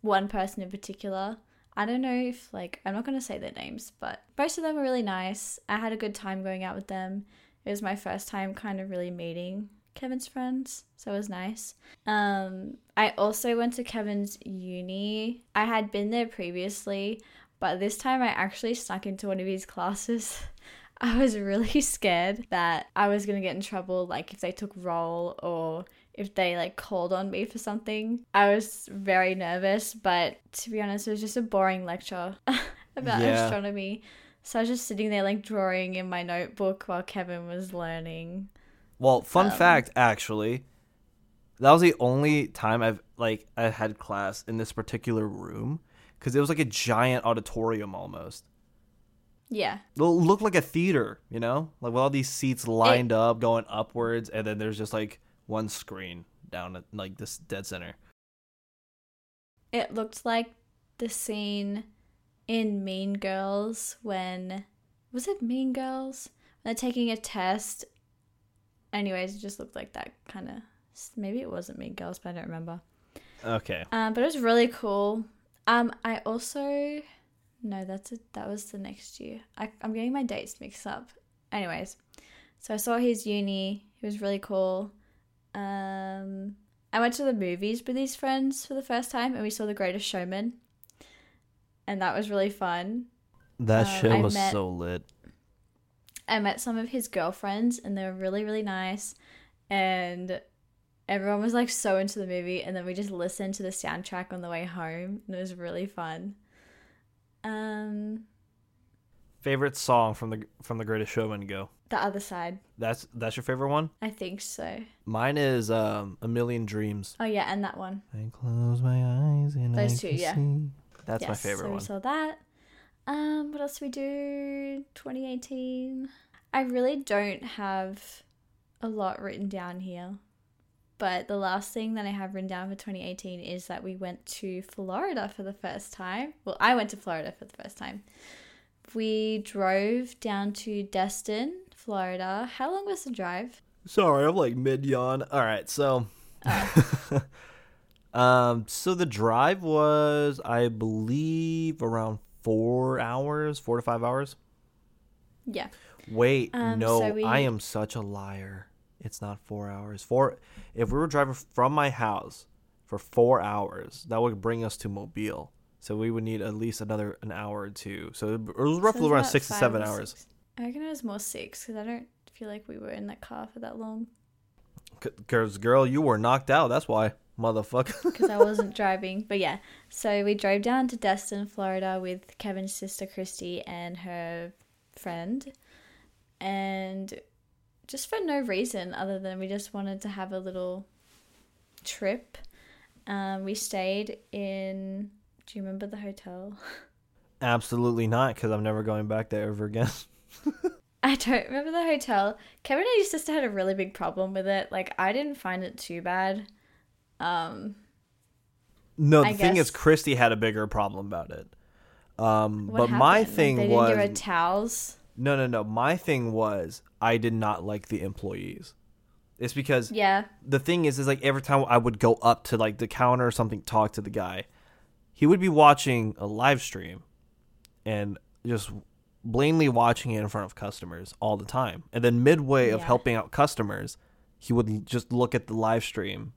One person in particular. I don't know if, like, I'm not going to say their names, but most of them were really nice. I had a good time going out with them. It was my first time kind of really meeting Kevin's friends, so it was nice. Um, I also went to Kevin's uni. I had been there previously, but this time I actually snuck into one of his classes. I was really scared that I was gonna get in trouble, like if they took roll or if they like called on me for something. I was very nervous, but to be honest, it was just a boring lecture about Yeah. astronomy. So I was just sitting there like drawing in my notebook while Kevin was learning. Well, fun Um, fact, actually, that was the only time I've like I had class in this particular room because it was like a giant auditorium almost. Yeah. It looked like a theater, you know, like with all these seats lined up, going upwards, and then there's just like one screen down at like this dead center. It looked like the scene in Mean Girls when was it Mean Girls? When they're taking a test. Anyways, it just looked like that kind of. Maybe it wasn't Mean Girls, but I don't remember. Okay. Um, but it was really cool. Um, I also no, that's a, that was the next year. I, I'm getting my dates mixed up. Anyways, so I saw his uni. He was really cool. Um, I went to the movies with these friends for the first time, and we saw The Greatest Showman, and that was really fun. That Um, I was met- so lit. I met some of his girlfriends, and they were really, really nice. And everyone was like so into the movie, and then we just listened to the soundtrack on the way home, and it was really fun. Um, Favorite song from the from the Greatest Showman? Go. the other side, That's that's your favorite one. I think so. Mine is um, a million dreams. Oh yeah, and that one. I close my eyes and Those I two, yeah. see. That's my favorite so one. We saw that. Um, what else did we do? 2018. I really don't have a lot written down here. But the last thing that I have written down for 2018 is that we went to Florida for the first time. Well, I went to Florida for the first time. We drove down to Destin, Florida. How long was the drive? Sorry, I'm like mid yawn. All right, so um so the drive was I believe around 4 hours, 4 to 5 hours. Yeah. Wait, Um, no, so we- I am such a liar. It's not 4 hours. 4 If we were driving from my house for 4 hours, that would bring us to Mobile. So we would need at least another an hour or two. So it was roughly it's around 6 to 7 hours. six. I reckon it was more six because I don't feel like we were in that car for that long. Cuz girl, you were knocked out. That's why, motherfucker. because I wasn't driving. But yeah, so we drove down to Destin, Florida with Kevin's sister Christy and her friend. And just for no reason other than we just wanted to have a little trip. Um, we stayed in. Do you remember the hotel? Absolutely not, because I'm never going back there ever again. I don't remember the hotel. Kevin and his sister had a really big problem with it. Like I didn't find it too bad. Um, no, the I thing is, Christy had a bigger problem about it. Um, what but my happened? Like, thing they didn't was give her towels. no, no, no. My thing was I did not like the employees. It's because Yeah, the thing is, is like every time I would go up to like the counter or something, talk to the guy, he would be watching a live stream, and just blatantly watching it in front of customers all the time. And then midway of helping out customers, he would just look at the live stream.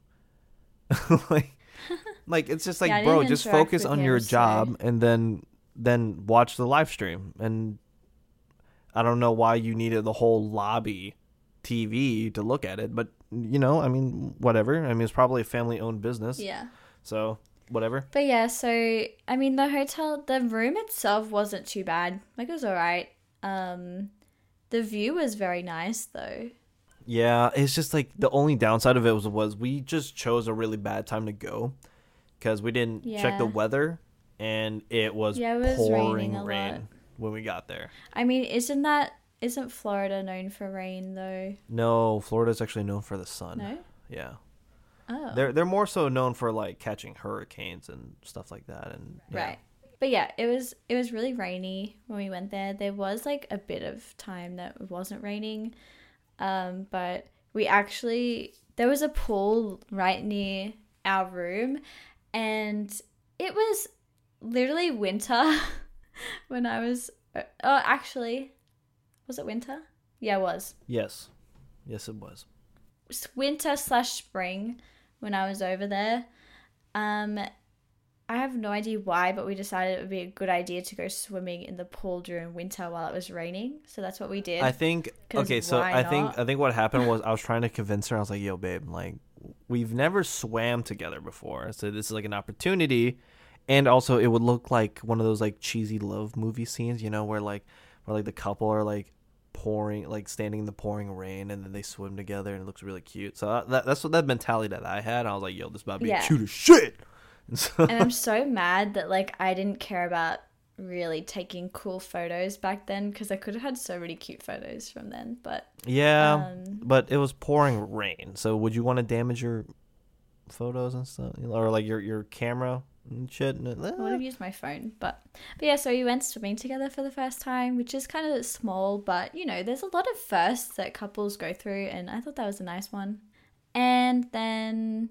like, like it's just like, Yeah, bro, just focus on your job and then then watch the live stream. And I don't know why you needed the whole lobby TV to look at it, but you know, I mean, whatever. I mean, it's probably a family-owned business, yeah. so whatever. But yeah, so I mean the hotel the room itself wasn't too bad. Like it was alright. Um the view was very nice though. Yeah, it's just like the only downside of it was was we just chose a really bad time to go because we didn't check the weather and it was, Yeah, it was pouring rain lot. When we got there. I mean, isn't that isn't Florida known for rain though? No, Florida's actually known for the sun. No? Yeah. Oh. They're they're more so known for like catching hurricanes and stuff like that and yeah. Right. But yeah, it was it was really rainy when we went there. There was like a bit of time that it wasn't raining. Um, but we actually there was a pool right near our room and it was literally winter when I was uh, oh actually was it winter? Yeah, it was. Yes. Yes it was. winter slash spring when I was over there. Um, I have no idea why, but we decided it would be a good idea to go swimming in the pool during winter while it was raining. So that's what we did. I think okay, so I think? I think what happened was I was trying to convince her. I was like, "Yo, babe, like we've never swam together before, so this is like an opportunity." And also, it would look like one of those like cheesy love movie scenes, you know, where like where like the couple are like pouring, like standing in the pouring rain, and then they swim together, and it looks really cute. So uh, that, that's what that mentality that I had. I was like, "Yo, this about to be Yeah. cute as shit." And so, and I'm so mad that like I didn't care about really taking cool photos back then because I could have had so many cute photos from then. But yeah, um, but it was pouring rain. So would you want to damage your photos and stuff, or like your your camera Shit. I would have eh. used my phone, but but yeah. So we went swimming together for the first time, which is kind of small, but you know, there's a lot of firsts that couples go through, and I thought that was a nice one. And then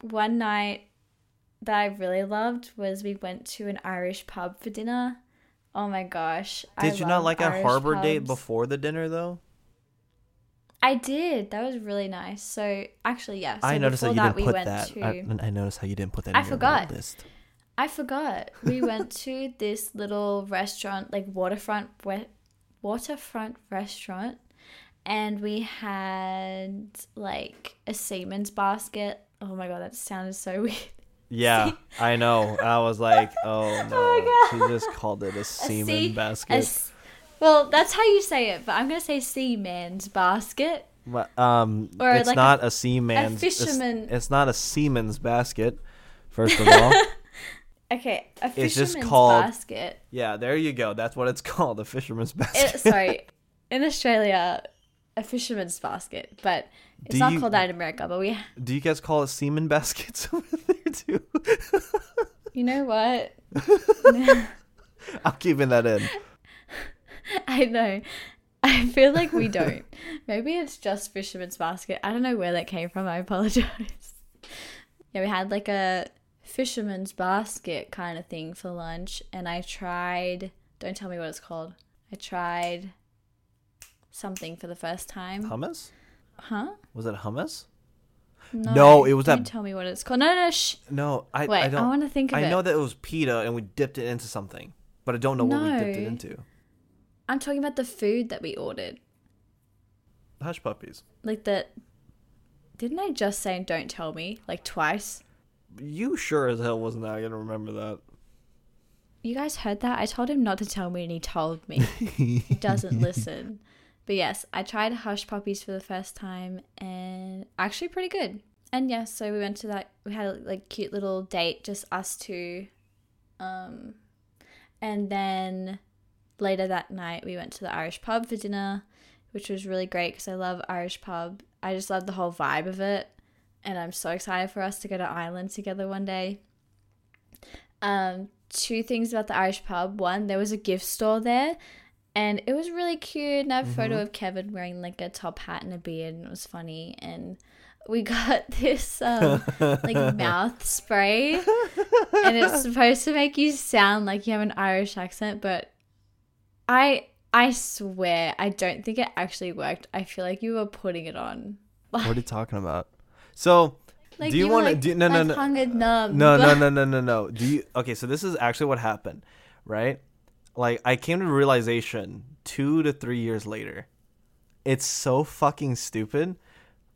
one night that I really loved was we went to an Irish pub for dinner. Oh my gosh! Did I you not like a harbor date before the dinner though? I did. That was really nice. So actually, yeah. So I noticed that you didn't we put went that. to. I, I noticed how you didn't put that. In I forgot. List. I forgot. We went to this little restaurant, like waterfront we- waterfront restaurant, and we had like a Siemens basket. Oh my god, that sounded so weird. Yeah, I know. I was like, oh, oh no, Oh she just called it a semen sea- basket. A well, that's how you say it, but I'm gonna say seaman's basket. Um, Or it's like not a, seaman's. it's- fisherman- It's, not a seaman's basket. First of all, Okay, a It's just fisherman's called- basket. yeah, there you go. That's what it's called, a fisherman's basket. It, sorry, in Australia, a fisherman's basket, but it's Do not you- called that in America. But we, Do you guys call it semen baskets over there too? you know what? I'm keeping that in. I know. I feel like we don't. Maybe it's just fisherman's basket. I don't know where that came from. I apologize. Yeah, we had like a fisherman's basket kind of thing for lunch, and I tried. Don't tell me what it's called. I tried something for the first time. Hummus? Huh? Was it hummus? No, No, it was don't that- Tell me what it's called. No, no, no. Shh. No, I, Wait, I I, don't. want to think of I it. know that it was pita and we dipped it into something, but I don't know what we dipped it into. I'm talking about the food that we ordered. Hush puppies. Like the. Didn't I just say don't tell me like twice? You sure as hell was not gonna remember that. You guys heard that? I told him not to tell me and he told me. he doesn't listen. But yes, I tried Hush Puppies for the first time and actually pretty good. And yes, so we went to that we had a like cute little date, just us two. Um and then later that night we went to the Irish pub for dinner, which was really great because I love Irish pub. I just love the whole vibe of it. And I'm so excited for us to go to Ireland together one day. Um, two things about the Irish pub. One, there was a gift store there, and it was really cute. And I have a photo of Kevin wearing like a top hat and a beard, and it was funny. And we got this um, like mouth spray, and it's supposed to make you sound like you have an Irish accent, but I I swear I don't think it actually worked. I feel like you were putting it on. What are you talking about? So, Like do you were, want to? like, do no, no, like no, hung numb. no, no, no, no, no, no. Do you? Okay, so this is actually what happened, right? Like, I came to the realization two to three years later. It's so fucking stupid,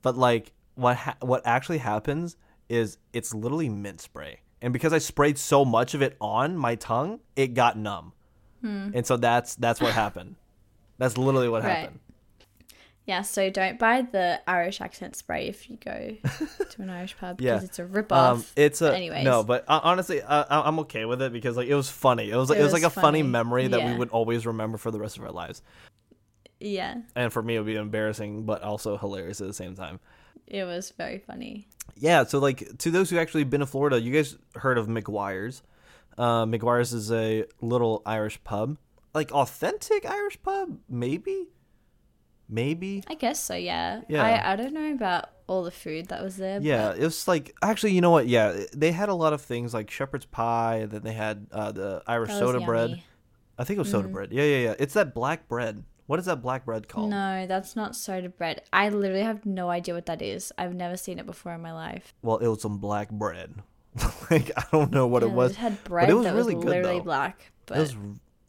but like, what ha- what actually happens is it's literally mint spray, and because I sprayed so much of it on my tongue, it got numb, and so that's that's what happened. That's literally what Right. happened. Yeah, so don't buy the Irish accent spray if you go to an Irish pub Yeah. because it's a rip off. Um, it's a anyways. no, but uh, honestly, uh, I- I'm okay with it because like it was funny. It was like it, It was, like was a funny funny. memory that we would always remember for the rest of our lives. yeah, And for me, it would be embarrassing, but also hilarious at the same time. it was very funny. Yeah. So like to those who actually been to Florida, you guys heard of McGuire's? Uh, McGuire's is a little Irish pub, like authentic Irish pub, maybe, maybe. I guess so. Yeah. Yeah. I I don't know about all the food that was there. Yeah, it was like actually, you know what? Yeah, they had a lot of things like shepherd's pie, and then they had uh, the Irish soda bread. I think it was soda bread. Yeah, yeah, yeah. It's that black bread. What is that black bread called? No, that's not soda bread. I literally have no idea what that is. I've never seen it before in my life. Well, it was some black bread. like I don't know what it was. It had bread it was that really was good, literally though. black. But It was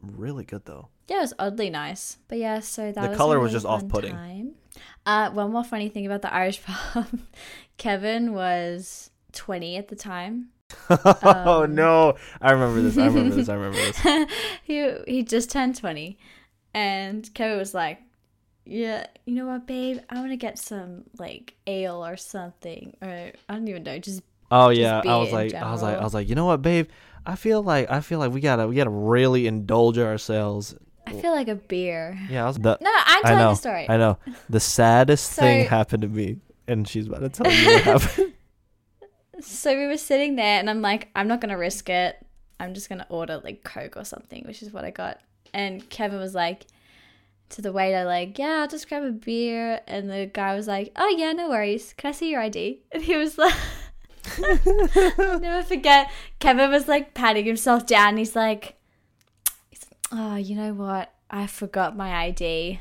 really good though. Yeah, it was oddly nice. But yeah, so that The was color was just off-putting. Uh, one more funny thing about the Irish pub. Kevin was 20 at the time. oh Um, no! I remember this. I remember this. I remember this. he he just turned 20. And Kevin was like, "Yeah, you know what, babe? I want to get some like ale or something or I don't even know, just Oh yeah, I was like, I was like, I was like, you know what, babe? I feel like, I feel like we gotta, we gotta really indulge ourselves. I feel like a beer." Yeah, I was the, No, I'm I telling know, the story. I know. The saddest thing happened to me, and she's about to tell you what happened. so we were sitting there, and I'm like, I'm not gonna risk it. I'm just gonna order like Coke or something, which is what I got. And Kevin was like to the waiter, like, yeah, I'll just grab a beer. And the guy was like, oh yeah, no worries. Can I see your ID? And he was like. I'll never forget. Kevin was like patting himself down. He's like, "Oh, you know what? I forgot my ID."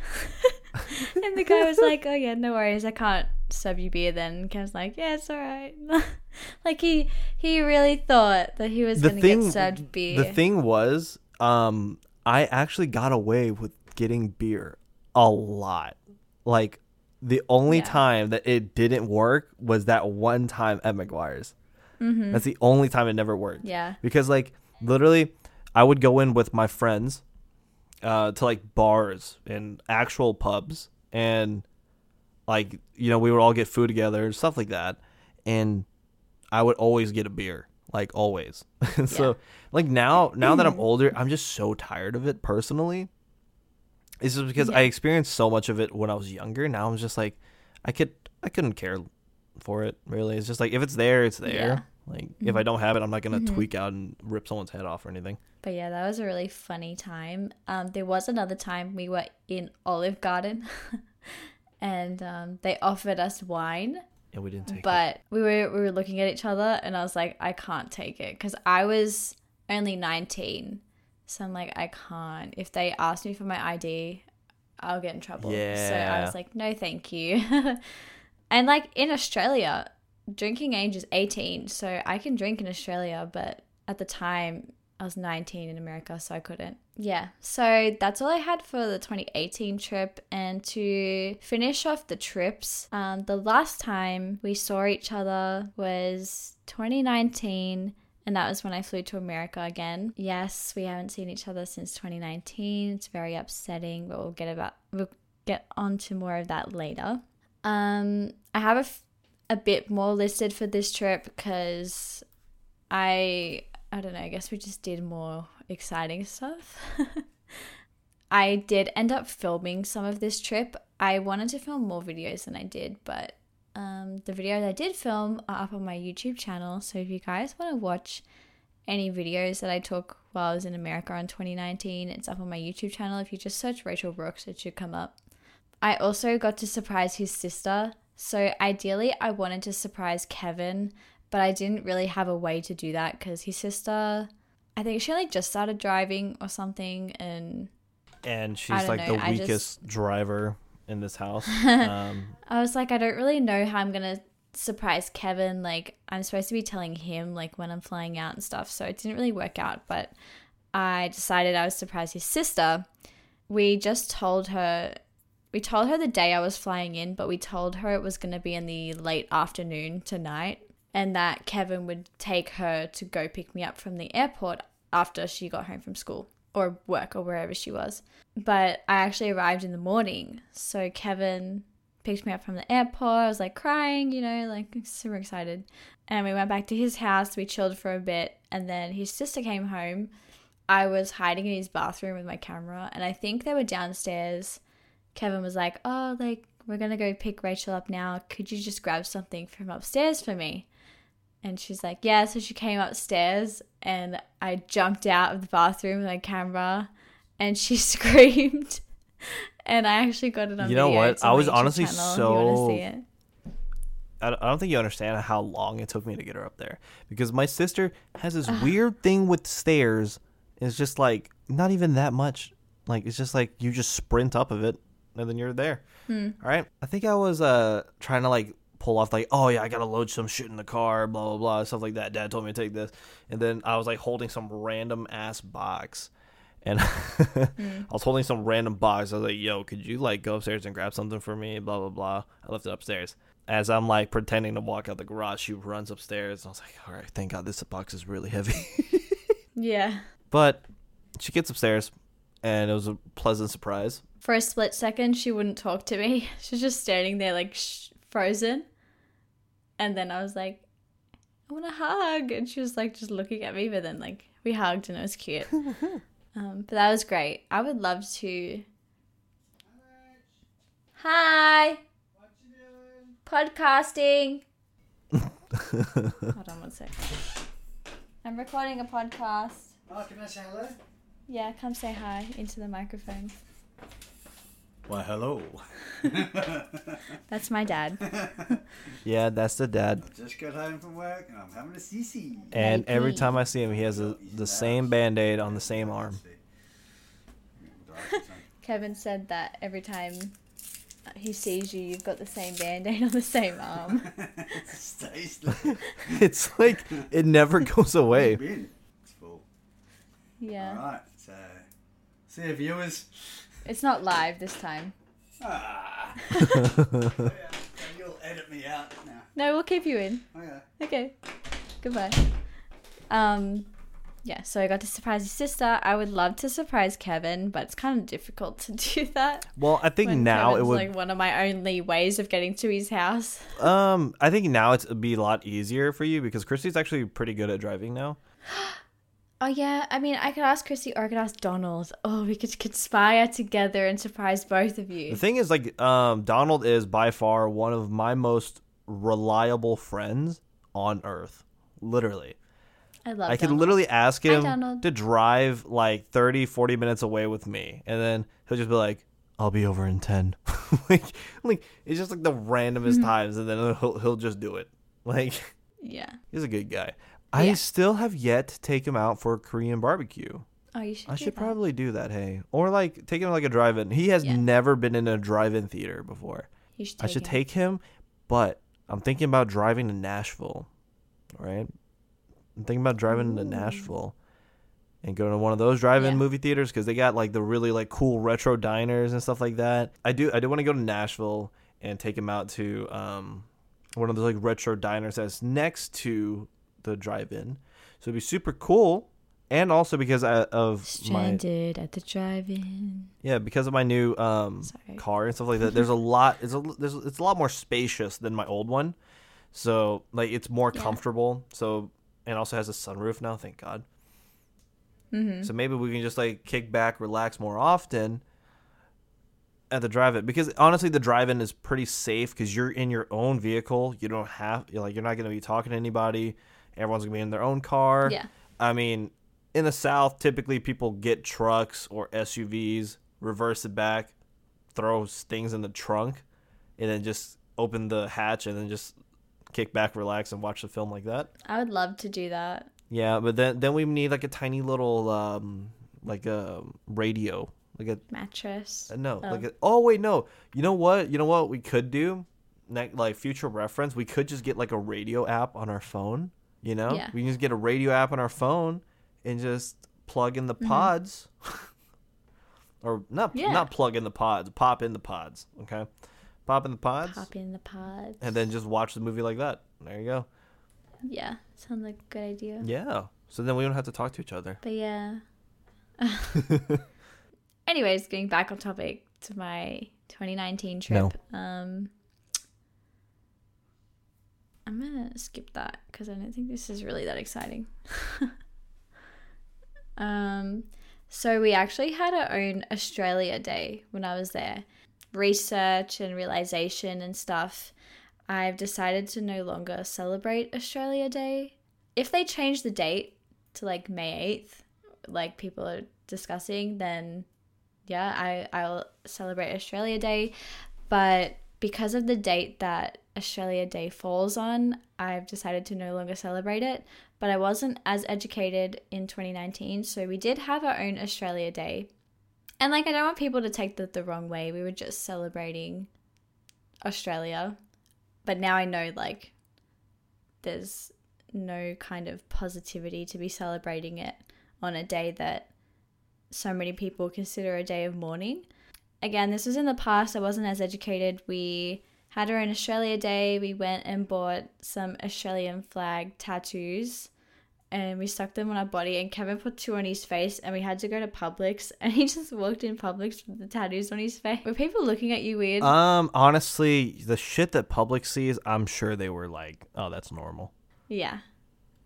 and the guy was like, "Oh yeah, no worries. I can't serve you beer." Then Kevin's like, "Yeah, it's all right." like he he really thought that he was The gonna thing, get served beer. the thing was, um, I actually got away with getting beer a lot. Like the only Yeah. time that it didn't work was that one time at McGuire's. Mhm. That's the only time it never worked. Yeah. because like literally i would go in with my friends uh to like bars and actual pubs and like you know we would all get food together and stuff like that and i would always get a beer like always so Yeah. like now now that i'm older i'm just so tired of it personally it's just because Yeah. i experienced so much of it when i was younger now i'm just like i could i couldn't care for it really it's just like if it's there it's there Yeah. like if i don't have it i'm not gonna Mhm. tweak out and rip someone's head off or anything But yeah, that was a really funny time. Um, there was another time we were in Olive Garden, and um, they offered us wine. and we didn't take it but we were we were looking at each other and I was like I can't take it cuz I was only 19 so I'm like I can't. If they ask me for my ID I'll get in trouble. Yeah. so I was like no thank you. And like in Australia drinking age is 18 so I can drink in Australia but at the time I was 19 in America so I couldn't. Yeah so that's all I had for the 2018 trip. And to finish off the trips um, the last time we saw each other was 2019 and that was when I flew to America again. Yes, we haven't seen each other since 2019. It's very upsetting, but we'll get about we'll get on to more of that later. Um, I have a, f- a bit more listed for this trip because I I don't know. I guess we just did more exciting stuff. I did end up filming some of this trip. I wanted to film more videos than I did, but um, the videos I did film are up on my YouTube channel. So if you guys want to watch any videos that I took while I was in America in 2019, it's up on my YouTube channel. If you just search Rachael Brooks, it should come up. I also got to surprise his sister. So ideally, I wanted to surprise Kevin, but I didn't really have a way to do that because his sister, I think she only just started driving or something, and and she's like know, the I weakest driver in this house um I was like, I don't really know how I'm gonna surprise Kevin. Like, I'm supposed to be telling him like when I'm flying out and stuff, so it didn't really work out. But I decided I would surprise his sister. We just told her, we told her the day I was flying in, but we told her it was gonna be in the late afternoon tonight, and that Kevin would take her to go pick me up from the airport after she got home from school or work or wherever she was. But I actually arrived in the morning, so Kevin picked me up from the airport. I was like crying, you know, like super excited. And we went back to his house. We chilled for a bit, and then his sister came home. I was hiding in his bathroom with my camera, and I think they were downstairs. Kevin was like, "Oh, like we're gonna go pick Rachael up now. Could you just grab something from upstairs for me?" And she's like, "Yeah." So she came upstairs, and I jumped out of the bathroom with my camera, and she screamed. And I actually got it on You know what? I was YouTube honestly channel if you wanna so-. I don't- think you understand how long it took me to get her up there because my sister has this weird thing with stairs. It's just like not even that much. Like it's just like you just sprint up of it and then you're there. Hmm. All right. I think I was uh trying to like pull off like oh yeah I gotta load some shit in the car blah blah blah stuff like that. Dad told me to take this and then I was like holding some random ass box. And mm. I was holding some random box. I was like, "Yo, could you like go upstairs and grab something for me?" Blah blah blah. I left it upstairs. As I'm like pretending to walk out the garage, she runs upstairs. and I was like, "All right, thank God this box is really heavy." Yeah. but she gets upstairs, and it was a pleasant surprise. For a split second, she wouldn't talk to me. She's just standing there like sh- frozen. And then I was like, I want a hug. And she was like just looking at me, but then like we hugged and it was cute. um, but that was great. I would love to. Hi. Podcasting. Hold on one sec. I'm recording a podcast. Oh, can I say hello? Yeah, come say hi into the microphone. Why, hello. That's my dad. Yeah, that's the dad. Just got home from work and I'm having a CC. And every Maybe. time I see him, he has a, the same band aid on the same arm. Kevin said that every time he sees you, you've got the same band aid on the same arm. Stays there. It's like it never goes away. Bin. It's full. Yeah. Alright, so. See you, viewers. It's not live this time. Ah. yeah, you'll edit me out now. No, we'll keep you in. Okay. Okay. Goodbye. Um yeah, so I got to surprise his sister. I would love to surprise Kevin, but it's kind of difficult to do that. Well, I think when now it Kevin's, would. like one of my only ways of getting to his house. Um, I think now it's, it'd be a lot easier for you because Christy's actually pretty good at driving now. Oh yeah, I mean, I could ask Chrissy or I could ask Donald. Oh, we could conspire together and surprise both of you. The thing is, like, um, Donald is by far one of my most reliable friends on earth. Literally. I love. I could Donald. literally ask him Donald. to drive like 30, 40 minutes away with me. And then he'll just be like, I'll be over in 10. like, like, it's just like the randomest Mm-hmm. times. And then he'll, he'll just do it. Like, Yeah. he's a good guy. I Yeah. still have yet to take him out for a Korean barbecue. Oh, you should. I should that. probably do that, hey. Or like take him like a drive-in. He has Yeah. never been in a drive-in theater before. You should. I should him. take him, but I'm thinking about driving to Nashville. Right, I'm thinking about driving to Nashville and going to one of those drive-in Yeah. movie theaters because they got like the really like cool retro diners and stuff like that. I do I do want to go to Nashville and take him out to um one of those like retro diners that's next to the drive-in. So it'd be super cool. And also because I, of my Stranded at the drive-in. yeah, because of my new um car and stuff like that. There's a lot. It's a there's it's a lot more spacious than my old one, so like it's more Yeah. comfortable. So and also has a sunroof now. Thank God. Mm-hmm. So maybe we can just like kick back, relax more often at the drive-in because honestly, the drive-in is pretty safe because you're in your own vehicle. You don't have you're like you're not gonna be talking to anybody. Everyone's gonna be in their own car. Yeah. I mean, in the South, typically people get trucks or SUVs, reverse it back, throw things in the trunk, and then just open the hatch and then just kick back, relax, and watch the film like that. I would love to do that. Yeah, but then then we need like a tiny little um like a radio, like a Mattress. uh, no, Oh. like a, oh wait no, you know what? You know what we could do? Like future reference, we could just get like a radio app on our phone. You know, Yeah. we can just get a radio app on our phone and just plug in the pods, or not Mm-hmm. Yeah. not plug in the pods, pop in the pods. Okay, pop in the pods, Pop in the pods. and then just watch the movie like that. There you go. Yeah, sounds like a good idea. Yeah. So then we don't have to talk to each other. But yeah. Anyways, getting back on topic to my 2019 trip. Um, I'm gonna skip that because I don't think this is really that exciting. um, so we actually had our own Australia Day when I was there. Research and realization and stuff. I've decided to no longer celebrate Australia Day. If they change the date to like May 8th, like people are discussing, then yeah, I, I'll celebrate Australia Day. But because of the date that Australia Day falls on, I've decided to no longer celebrate it. But I wasn't as educated in 2019, so we did have our own Australia Day. And like, I don't want people to take that the wrong way. We were just celebrating Australia. But now I know, like, there's no kind of positivity to be celebrating it on a day that so many people consider a day of mourning. Again, this was in the past. I wasn't as educated. We had our own Australia Day. We went and bought some Australian flag tattoos and we stuck them on our body. And Kevin put two on his face and we had to go to Publix. And he just walked in Publix with the tattoos on his face. Were people looking at you weird? Um, honestly, the shit that Publix sees, I'm sure they were like, "Oh, that's normal." yeah.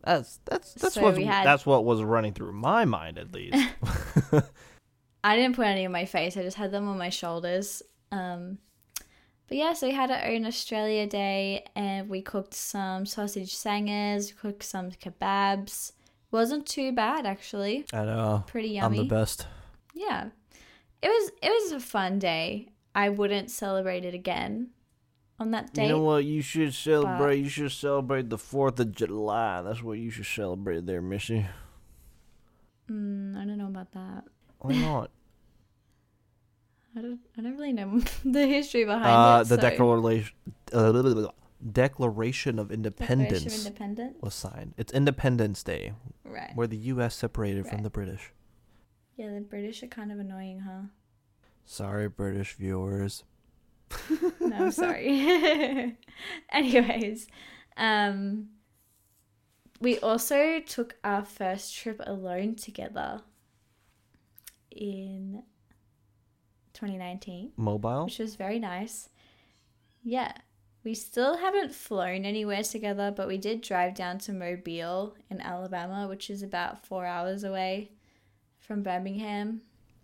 That's that's that's So what had- that's what was running through my mind at least. I didn't put any on my face. I just had them on my shoulders. Um, But yeah, so we had our own Australia Day and we cooked some sausage sangers, cooked some kebabs. Wasn't too bad actually. I know. Pretty yummy. I'm the best. Yeah. It was it was a fun day. I wouldn't celebrate it again on that day. You know what? You should celebrate. But- You should celebrate the Fourth of July. That's what you should celebrate there, Missy. Mm, I don't know about that. Why not? I don't I don't really know the history behind uh, it. the so- Declaration uh, Declaration of Declaration Independence of Independence. was signed. It's Independence Day, Right. where the U.S. separated from the British. Yeah, the British are kind of annoying, huh? Sorry, British viewers. No, I'm sorry. Anyways, um, we also took our first trip alone together in 2019, Mobile. which was very nice. Yeah, we still haven't flown anywhere together, but we did drive down to Mobile in Alabama, which is about four hours away from Birmingham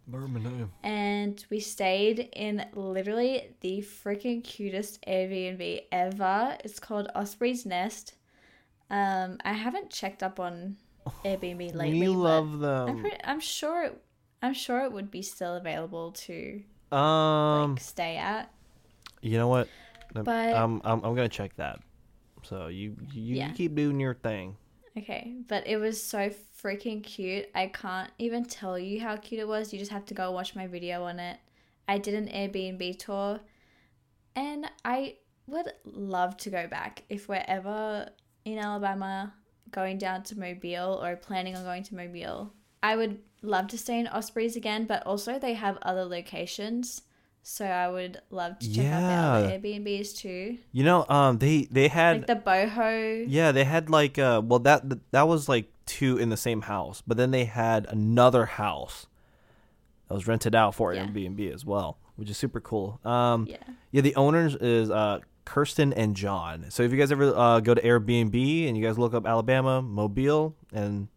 Birmingham. and we stayed in literally the freaking cutest Airbnb ever. It's called Osprey's Nest. Um, I haven't checked up on Airbnb lately. we but love I'm, them. pretty, I'm sure. It, I'm sure it would be still available to Um, like stay at. you know what? But- I'm, I'm I'm gonna check that. So you you, Yeah. you keep doing your thing. Okay, but it was so freaking cute. I can't even tell you how cute it was. You just have to go watch my video on it. I did an Airbnb tour and I would love to go back if we're ever in Alabama going down to Mobile or planning on going to Mobile. I would love to stay in Ospreys again, but also they have other locations. So I would love to check out the other Airbnbs too. You know, um, they they had Like the boho. Yeah, they had like uh well that that was like two in the same house, but then they had another house that was rented out for Yeah. Airbnb as well, which is super cool. Um Yeah. yeah, the owners is uh Kirsten and John. So if you guys ever uh, go to Airbnb and you guys look up Alabama, Mobile and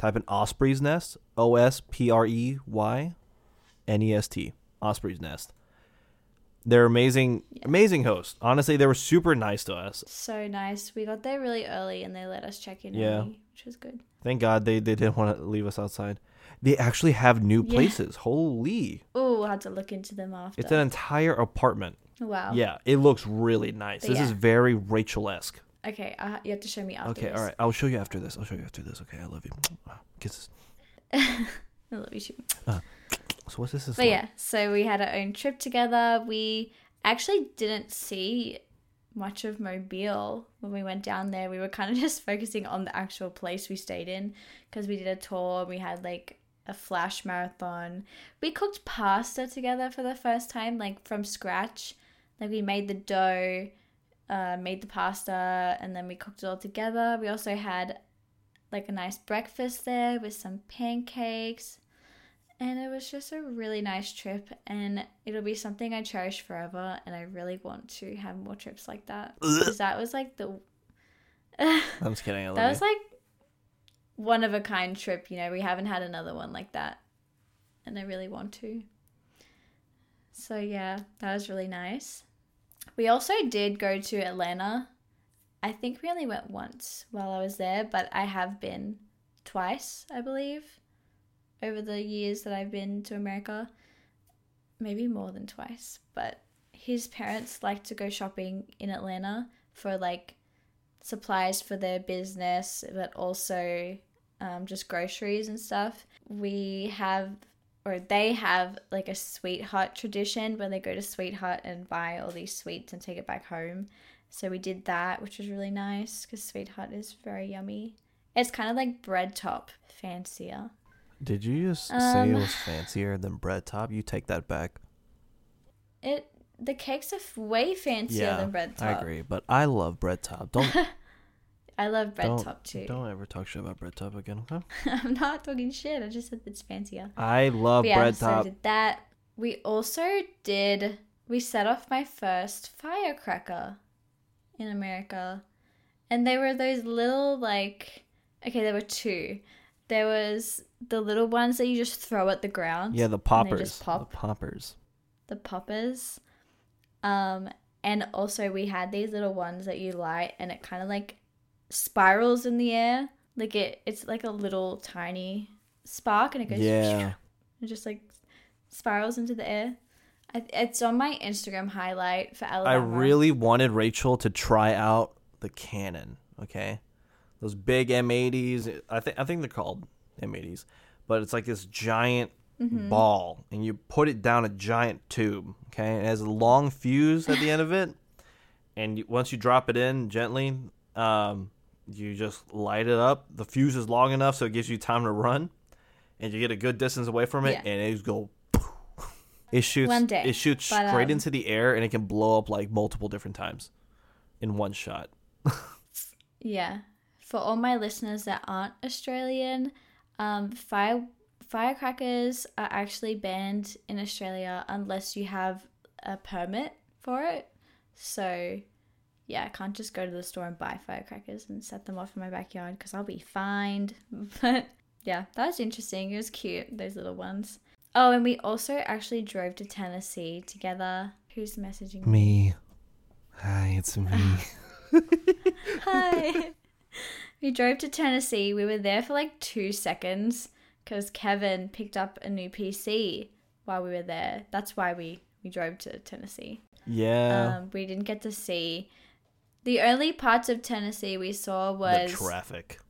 type in Osprey's Nest, O S P R E Y N E S T, Osprey's Nest. They're amazing, Yeah. amazing hosts. Honestly, they were super nice to us. So nice. We got there really early and they let us check in Yeah. early, which was good. Thank God they, they didn't want to leave us outside. They actually have new Yeah. places. Holy. Oh, we'll have to look into them after. It's an entire apartment. wow. Yeah, it looks really nice. But this is very Rachael esque. Okay, uh, you have to show me after. Okay, this. all right. I'll show you after this. I'll show you after this. Okay, I love you. Kisses. I love you too. So what's this? is But like? yeah, so we had our own trip together. We actually didn't see much of Mobile when we went down there. We were kind of just focusing on the actual place we stayed in because we did a tour. We had like a flash marathon. We cooked pasta together for the first time, like from scratch. Like we made the dough, uh, made the pasta, and then we cooked it all together. We also had like a nice breakfast there with some pancakes. And it was just a really nice trip, and it'll be something I cherish forever. And I really want to have more trips like that because that was like the I'm just kidding. That was like one of a kind trip. You know, we haven't had another one like that, and I really want to. So yeah, that was really nice. We also did go to Atlanta. I think we only went once while I was there, but I have been twice, I believe, over the years that I've been to America. Maybe more than twice, but his parents like to go shopping in Atlanta for like supplies for their business, but also um, just groceries and stuff. We have, or they have, like a Sweet Hut tradition where they go to Sweet Hut and buy all these sweets and take it back home. So we did that, which was really nice because Sweet Hut is very yummy. It's kind of like Breadtop, fancier. Did you just say Um, it was fancier than Breadtop? You take that back. It the cakes are way fancier yeah, than Breadtop. I agree, but I love Breadtop. Don't I love bread don't, top too. Don't ever talk shit about Breadtop again, okay? I'm not talking shit. I just said it's fancier. I love But yeah, bread so top. did that. We also did. We set off my first firecracker in America, and they were those little like. Okay, there were two. There was the little ones that you just throw at the ground. yeah, the poppers. pop. The poppers. The poppers. Um, And also, we had these little ones that you light, and it kind of like spirals in the air. Like it, it's like a little tiny spark, and it goes. Yeah. It just like spirals into the air. I, it's on my Instagram highlight for I really wanted Rachael to try out the cannon. Okay, those big M80s. I think I think they're called M80s, but it's like this giant Mm-hmm. ball, and you put it down a giant tube. Okay, and it has a long fuse at the end of it, and you, once you drop it in gently, um, you just light it up. The fuse is long enough so it gives you time to run, and you get a good distance away from it, Yeah. and it just go. It shoots. One day, it shoots but, straight um, into the air, and it can blow up like multiple different times in one shot. Yeah. For all my listeners that aren't Australian, um, fire firecrackers are actually banned in Australia unless you have a permit for it. So, yeah, I can't just go to the store and buy firecrackers and set them off in my backyard because I'll be fined. But yeah, that was interesting. It was cute, those little ones. Oh, and we also actually drove to Tennessee together. Who's messaging me? Me. Hi, it's me. Hi. we drove to Tennessee. We were there for like two seconds because Kevin picked up a new PC while we were there. That's why we, we drove to Tennessee. yeah. Um, we didn't get to see. The only parts of Tennessee we saw was the traffic.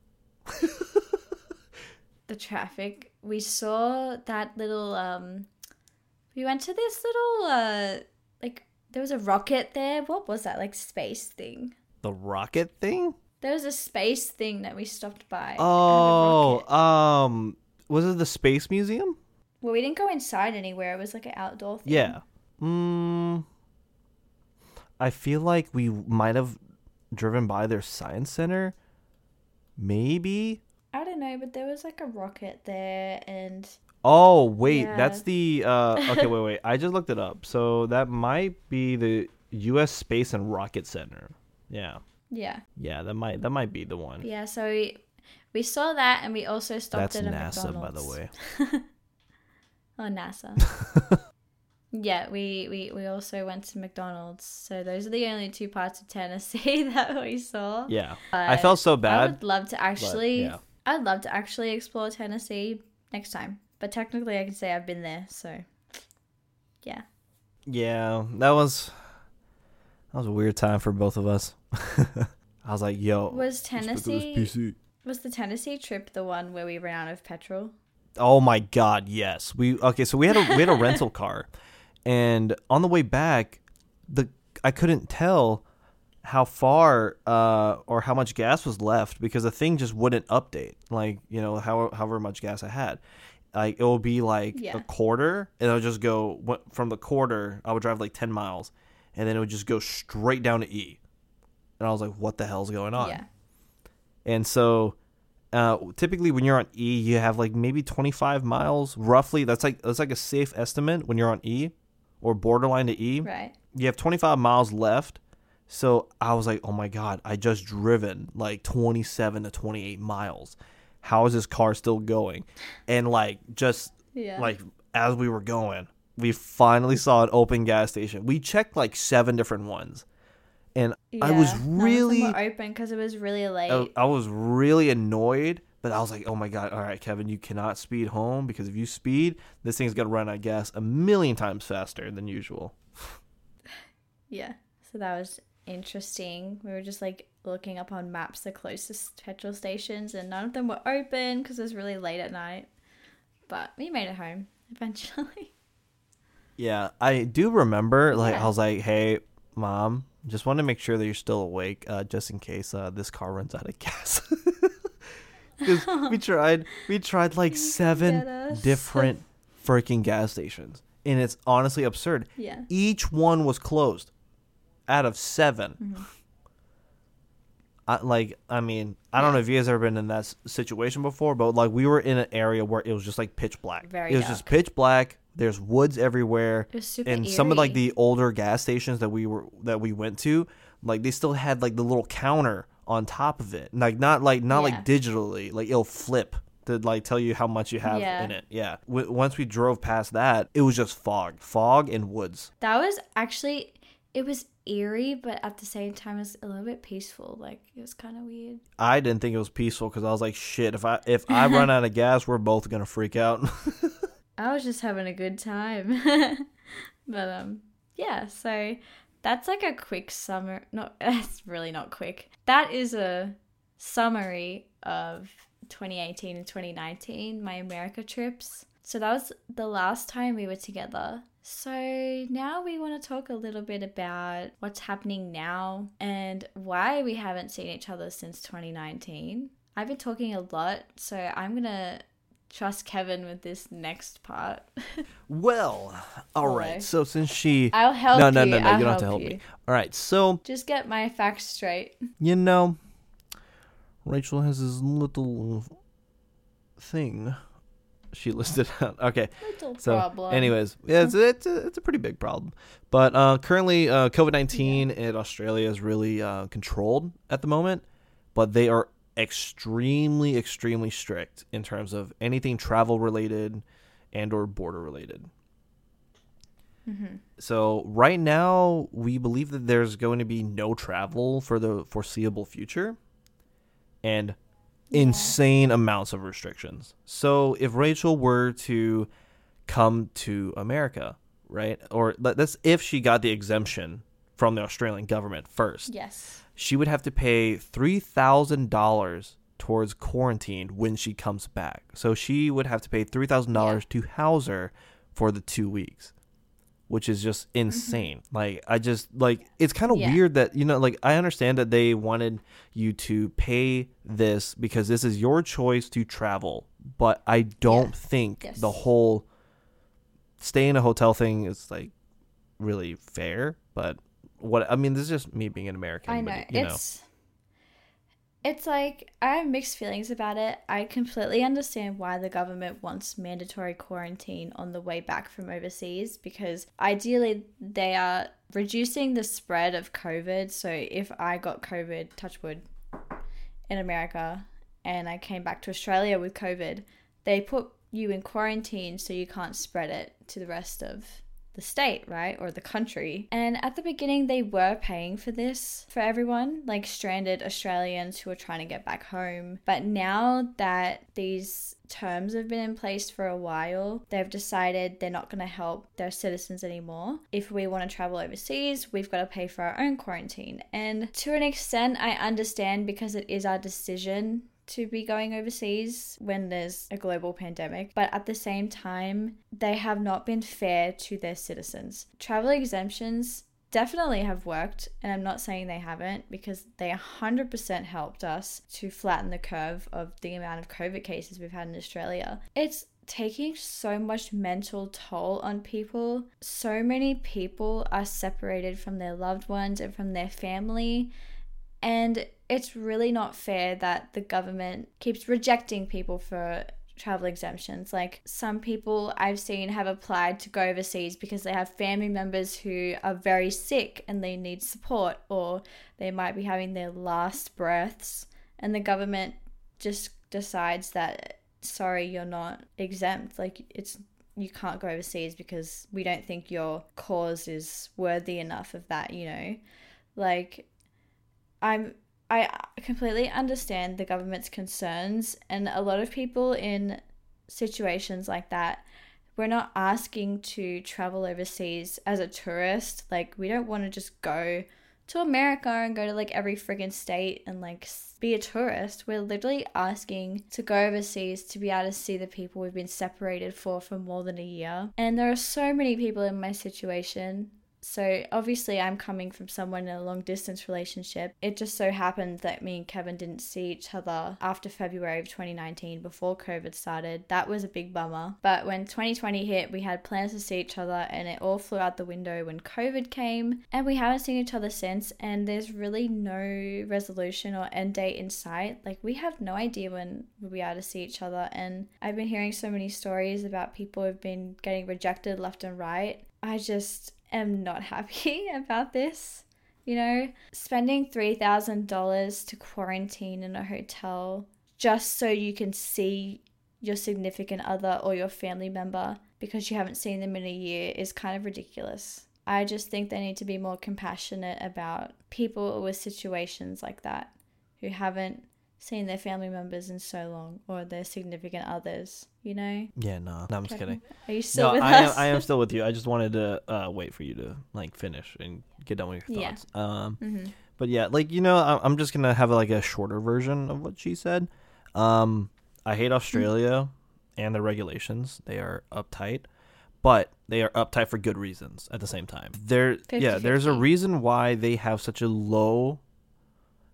the traffic. We saw that little. Um, we went to this little. Uh, like there was a rocket there. What was that? Like space thing. The rocket thing? There was a space thing that we stopped by. It had a Oh, um, was it the Space Museum? Well, we didn't go inside anywhere. It was like an outdoor thing. Yeah. Mm, I feel like we might have driven by their science center. Maybe. I don't know, but there was like a rocket there, and Oh wait, Yeah. that's the. Uh, okay, wait, wait. I just looked it up. So that might be the U.S. Space and Rocket Center. Yeah, yeah, yeah, that might that might be the one. yeah. So we we saw that, and we also stopped That's at a NASA, McDonald's. by the way. Oh, NASA. yeah, we, we we also went to McDonald's. So those are the only two parts of Tennessee that we saw. Yeah, I felt so bad. I would love to actually. yeah. I'd love to actually explore Tennessee next time. But technically, I can say I've been there. So, yeah. Yeah, that was that was a weird time for both of us. I was like, "Yo, Was let's pick up this Tennessee PC." was the Tennessee trip the one where we ran out of petrol? Oh my god, yes. We okay, so we had a we had a rental car, and on the way back, the I couldn't tell how far uh or how much gas was left because the thing just wouldn't update. Like you know how however much gas I had, like it will be like Yeah. a quarter, and it'll just go from the quarter. I would drive like ten miles, and then it would just go straight down to E, and I was like, what the hell's going on? Yeah. And so uh, typically when you're on E, you have like maybe 25 miles roughly. That's like that's like a safe estimate when you're on E or borderline to E. Right. You have 25 miles left. So I was like, "Oh my god, I just driven like 27 to 28 miles. How is this car still going?" And like just Yeah. like as we were going, we finally saw an open gas station. We checked like seven different ones. And I was Yeah. Of them really were open because it was really late. I, I was really annoyed, but I was like, "Oh my god! All right, Kevin, you cannot speed home because if you speed, this thing's gonna run out of gas a million times faster than usual." Yeah. So that was interesting. We were just like looking up on maps the closest petrol stations, and none of them were open because it was really late at night. But we made it home eventually. Yeah, I do remember. Like, Yeah. I was like, "Hey, mom, just want to make sure that you're still awake, uh, just in case uh, this car runs out of gas." Because we tried, we tried like seven different freaking gas stations, and it's honestly absurd. yeah. Each one was closed out of 7 Mm-hmm. I, like, I mean, I don't know if you guys ever been in that s- situation before, but like we were in an area where it was just like pitch black. Very it was just pitch black. There's woods everywhere, It was super and some of like the older gas stations that we were that we went to, like they still had like the little counter on top of it, like not like not Yeah. like digitally, like it'll flip to like tell you how much you have Yeah. in it. Yeah. W- once we drove past that, it was just fog, fog and woods. That was actually it was eerie, but at the same time, it was a little bit peaceful. Like it was kind of weird. I didn't think it was peaceful because I was like, shit. If I if I run out of gas, we're both gonna freak out. I was just having a good time. but um yeah, so that's like a quick summer not that's really not quick. That is a summary of 2018 and 2019, my America trips. So that was the last time we were together. So now we want to talk a little bit about what's happening now and why we haven't seen each other since 2019. I've been talking a lot, so I'm going to trust Kevin with this next part. well, all Hello. right. So since she, I'll help you. no, no, no, no, I'll you don't have to help you. me. All right. So Just get my facts straight. you know, Rachael has this little thing. She listed out. Okay. Little So, problem. anyways, yeah, it's it's a, it's a pretty big problem. But uh, currently, uh, COVID nineteen in Australia is really uh, controlled at the moment, but they are extremely, extremely strict in terms of anything travel related and or border related. Mm-hmm. So right now, we believe that there's going to be no travel for the foreseeable future, and Yeah. insane amounts of restrictions. So if Rachael were to come to America, right, or that's if she got the exemption from the Australian government first, Yes. she would have to pay three thousand dollars towards quarantine when she comes back. So she would have to pay three thousand dollars to house her for the two weeks, which is just insane. Like I just like it's kind of Mm-hmm. Yeah. weird that you know like I understand that they wanted you to pay this because this is your choice to travel, but I don't Yes. think Yes. the whole stay in a hotel thing is like really fair. But what I mean, this is just me being an American. I but, know. you know. it's it's like I have mixed feelings about it. I completely understand why the government wants mandatory quarantine on the way back from overseas because ideally they are reducing the spread of COVID. So if I got COVID, touch wood, in America and I came back to Australia with COVID, they put you in quarantine so you can't spread it to the rest of the state, right? Or the country. And at the beginning, they were paying for this for everyone, like stranded Australians who are trying to get back home. But now that these terms have been in place for a while, they've decided they're not going to help their citizens anymore. If we want to travel overseas, we've got to pay for our own quarantine. And to an extent, I understand because it is our decision to be going overseas when there's a global pandemic, but at the same time, they have not been fair to their citizens. Travel exemptions definitely have worked, and I'm not saying they haven't because they 100% helped us to flatten the curve of the amount of COVID cases we've had in Australia. It's taking so much mental toll on people. So many people are separated from their loved ones and from their family. And it's really not fair that the government keeps rejecting people for travel exemptions. Like some people I've seen have applied to go overseas because they have family members who are very sick and they need support, or they might be having their last breaths, and the government just decides that, sorry, you're not exempt. Like it's you can't go overseas because we don't think your cause is worthy enough of that, you know? Like I'm I completely understand the government's concerns and a lot of people in situations like that we're not asking to travel overseas as a tourist like we don't want to just go to America and go to like every friggin' state and like be a tourist. We're literally asking to go overseas to be able to see the people we've been separated for for more than a year. And there are so many people in my situation. So obviously, I'm coming from someone in a long distance relationship. It just so happened that me and Kevin didn't see each other after February of 2019 before COVID started. That was a big bummer. But when 2020 hit, we had plans to see each other and it all flew out the window when COVID came. And we haven't seen each other since. And there's really no resolution or end date in sight. Like, we have no idea when we'll be able to see each other. And I've been hearing so many stories about people who've been getting rejected left and right. I just am not happy about this. You know, spending $3,000 to quarantine in a hotel just so you can see your significant other or your family member because you haven't seen them in a year is kind of ridiculous. I just think they need to be more compassionate about people with situations like that who haven't seen their family members in so long or their significant others, you know? Yeah, no, no I'm just kidding. Are you still no, with I us? am. I am still with you. I just wanted to uh, wait for you to like finish and get done with your thoughts. Yeah. Um, hmm but yeah, like you know, I- I'm just gonna have like a shorter version of what she said. Um, I hate Australia and the regulations. They are uptight, but they are uptight for good reasons at the same time. There, yeah, there's a reason why they have such a low,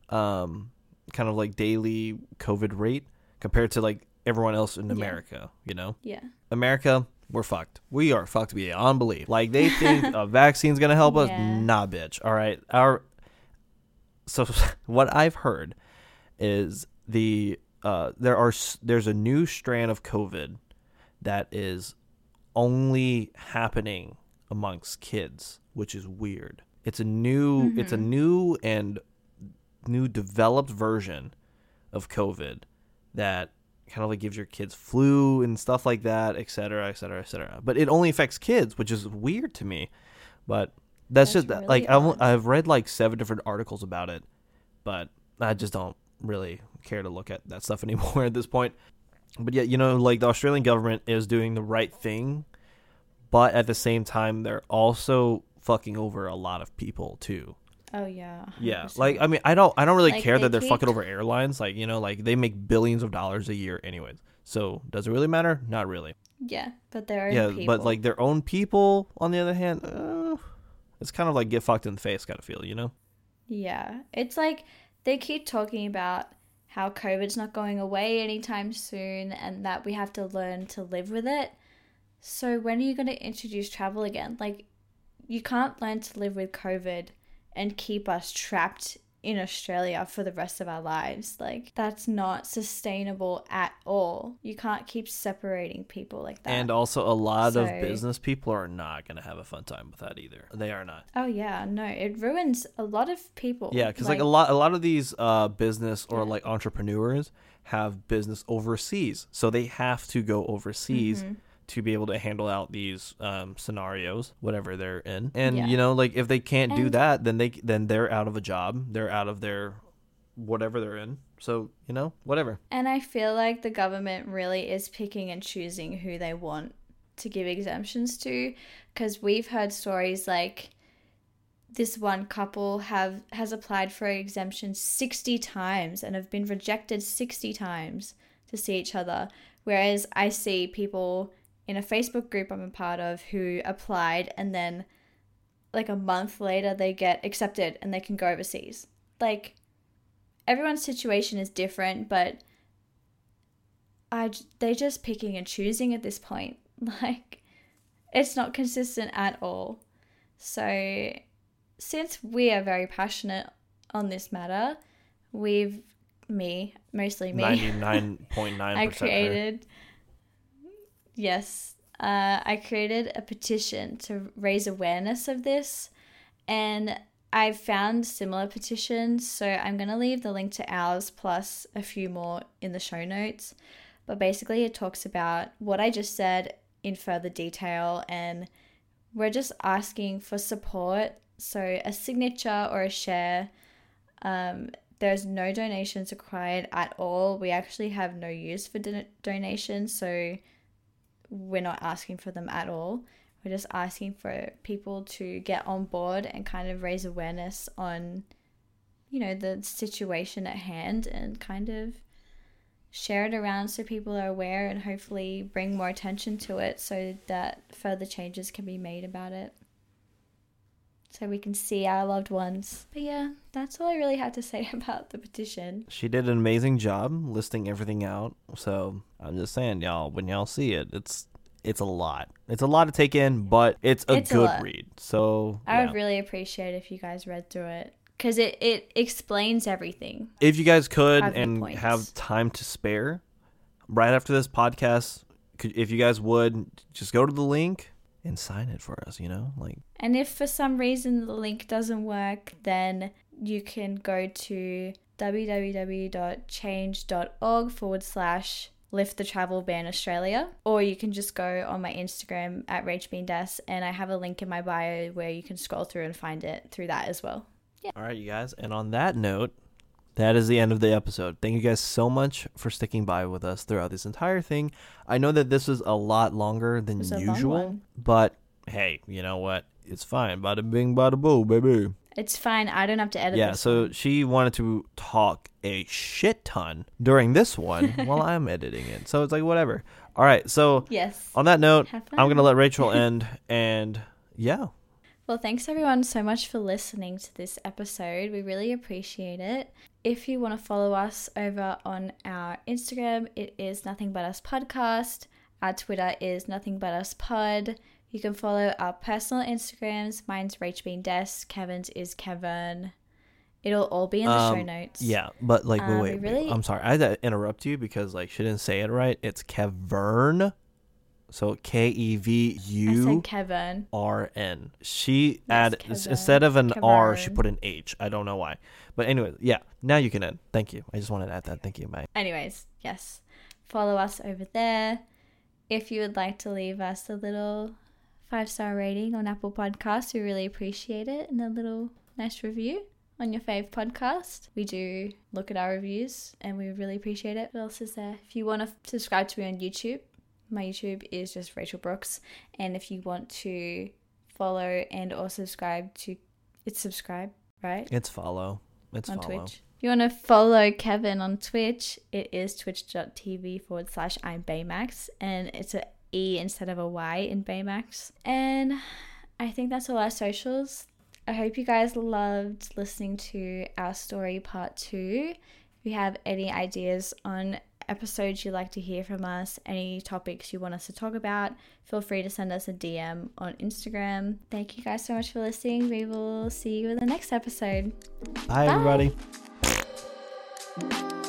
um, kind of like daily COVID rate compared to like everyone else in Yeah. America. You know. Yeah. America, we're fucked. We are fucked beyond belief. Like they think a vaccine's gonna help us. Yeah. Nah, bitch. All right. Our so what I've heard is the uh there are there's a new strand of COVID that is only happening amongst kids, which is weird. It's a new it's a new and new developed version of COVID that kind of like gives your kids flu and stuff like that, et cetera, et cetera, et cetera. But it only affects kids, which is weird to me. But that's, That's just uh, really like I've, odd. I've read like seven different articles about it, but I just don't really care to look at that stuff anymore at this point. But yeah, you know, like the Australian government is doing the right thing, but at the same time, they're also fucking over a lot of people too. Oh yeah. Yeah, 100%. like I mean, I don't, I don't really Like, care they that they're keep- fucking over airlines. Like you know, like they make billions of dollars a year, anyways. So does it really matter? Not really. yeah, but there are yeah, people. but like their own people, on the other hand, uh, it's kind of like get fucked in the face kind of feel, you know? Yeah. It's like they keep talking about how COVID's not going away anytime soon and that we have to learn to live with it. So when are you going to introduce travel again? Like you can't learn to live with COVID and keep us trapped in Australia for the rest of our lives. Like that's not sustainable at all. You can't keep separating people like that. And also, a lot of business people are not gonna have a fun time with that either. They are not. oh yeah, no, it ruins a lot of people. Yeah, because like, a lot, a lot of these uh, business or like entrepreneurs have business overseas, so they have to go overseas Mm-hmm. To be able to handle out these um, scenarios, whatever they're in. And Yeah. you know, like if they can't do that, then they then they're out of a job. They're out of their whatever they're in. So you know, whatever. And I feel like the government really is picking and choosing who they want to give exemptions to because we've heard stories like this one couple have has applied for an exemption 60 times and have been rejected 60 times to see each other whereas I see people in a Facebook group I'm a part of who applied and then like a month later they get accepted and they can go overseas like everyone's situation is different but I they're just picking and choosing at this point. Like it's not consistent at all. So since we are very passionate on this matter, we've me, mostly me. Ninety nine point nine I percent. created Yes. Uh, I created a petition to raise awareness of this and I've found similar petitions, so I'm going to leave the link to ours plus a few more in the show notes. But basically, it talks about what I just said in further detail, and we're just asking for support. So, a signature or a share. Um, there's no donations required at all. We actually have no use for don- donations, so we're not asking for them at all. We're just asking for people to get on board and kind of raise awareness on, you know, the situation at hand and kind of share it around so people are aware and hopefully bring more attention to it so that further changes can be made about it. So we can see our loved ones. But yeah, that's all I really have to say about the petition. She did an amazing job listing everything out. So I'm just saying, y'all, when y'all see it, it's it's a lot. It's a lot to take in, but it's a It's good lot. read. So I yeah. would really appreciate if you guys read through it because it, it explains everything. if you guys could and points. have time to spare, right after this podcast, could, if you guys would just go to the link and sign it for us. You know, like And if for some reason the link doesn't work, then you can go to www.change.org forward slash Lift the Travel Ban Australia, or you can just go on my Instagram at RachBeanDes, and I have a link in my bio where you can scroll through and find it through that as well. Yeah. All right, you guys. And on that note, that is the end of the episode. Thank you guys so much for sticking by with us throughout this entire thing. I know that this is a lot longer than was usual, but hey, you know what? It's fine. Bada bing, bada boo, baby. It's fine. I don't have to edit Yeah, so one. she wanted to talk a shit ton during this one while I'm editing it. So it's like, whatever. All right, so Yes. on that note, I'm going to let Rachael end. And yeah, Well, thanks everyone so much for listening to this episode. We really appreciate it. If you want to follow us over on our Instagram, it is Nothing But Us Podcast. Our Twitter is Nothing But Us Pod. You can follow our personal Instagrams. Mine's RachBeanDes. Kevin's is Kevin. It'll all be in the show Um, notes. yeah, but like, Uh, wait, we wait, really- I'm sorry. I had to interrupt you because like she didn't say it right. It's Kevern. So K E V U Kevin. R N. She Yes, add Kevern. instead of an R, she put an H. I don't know why. But anyway, yeah. Now you can end. Thank you. I just wanted to add that. Thank you. Bye. Anyways, yes, follow us over there. If you would like to leave us a little five star rating on Apple Podcasts, we really appreciate it, and a little nice review on your fave podcast. We do look at our reviews, and we really appreciate it. What else is there? If you want to subscribe to me on YouTube, my YouTube is just Rachael Brooks, and if you want to follow and or subscribe to, it's subscribe, right? It's follow. It's on follow. Twitch. If you want to follow Kevin on Twitch, it is twitch.tv forward slash I'm Baymax. And it's a E instead of a Y in Baymax. And I think that's all our socials. I hope you guys loved listening to our story part two. If you have any ideas on episodes you'd like to hear from us, any topics you want us to talk about, feel free to send us a DM on Instagram. Thank you guys so much for listening. We will see you in the next episode. Bye, everybody. Bye.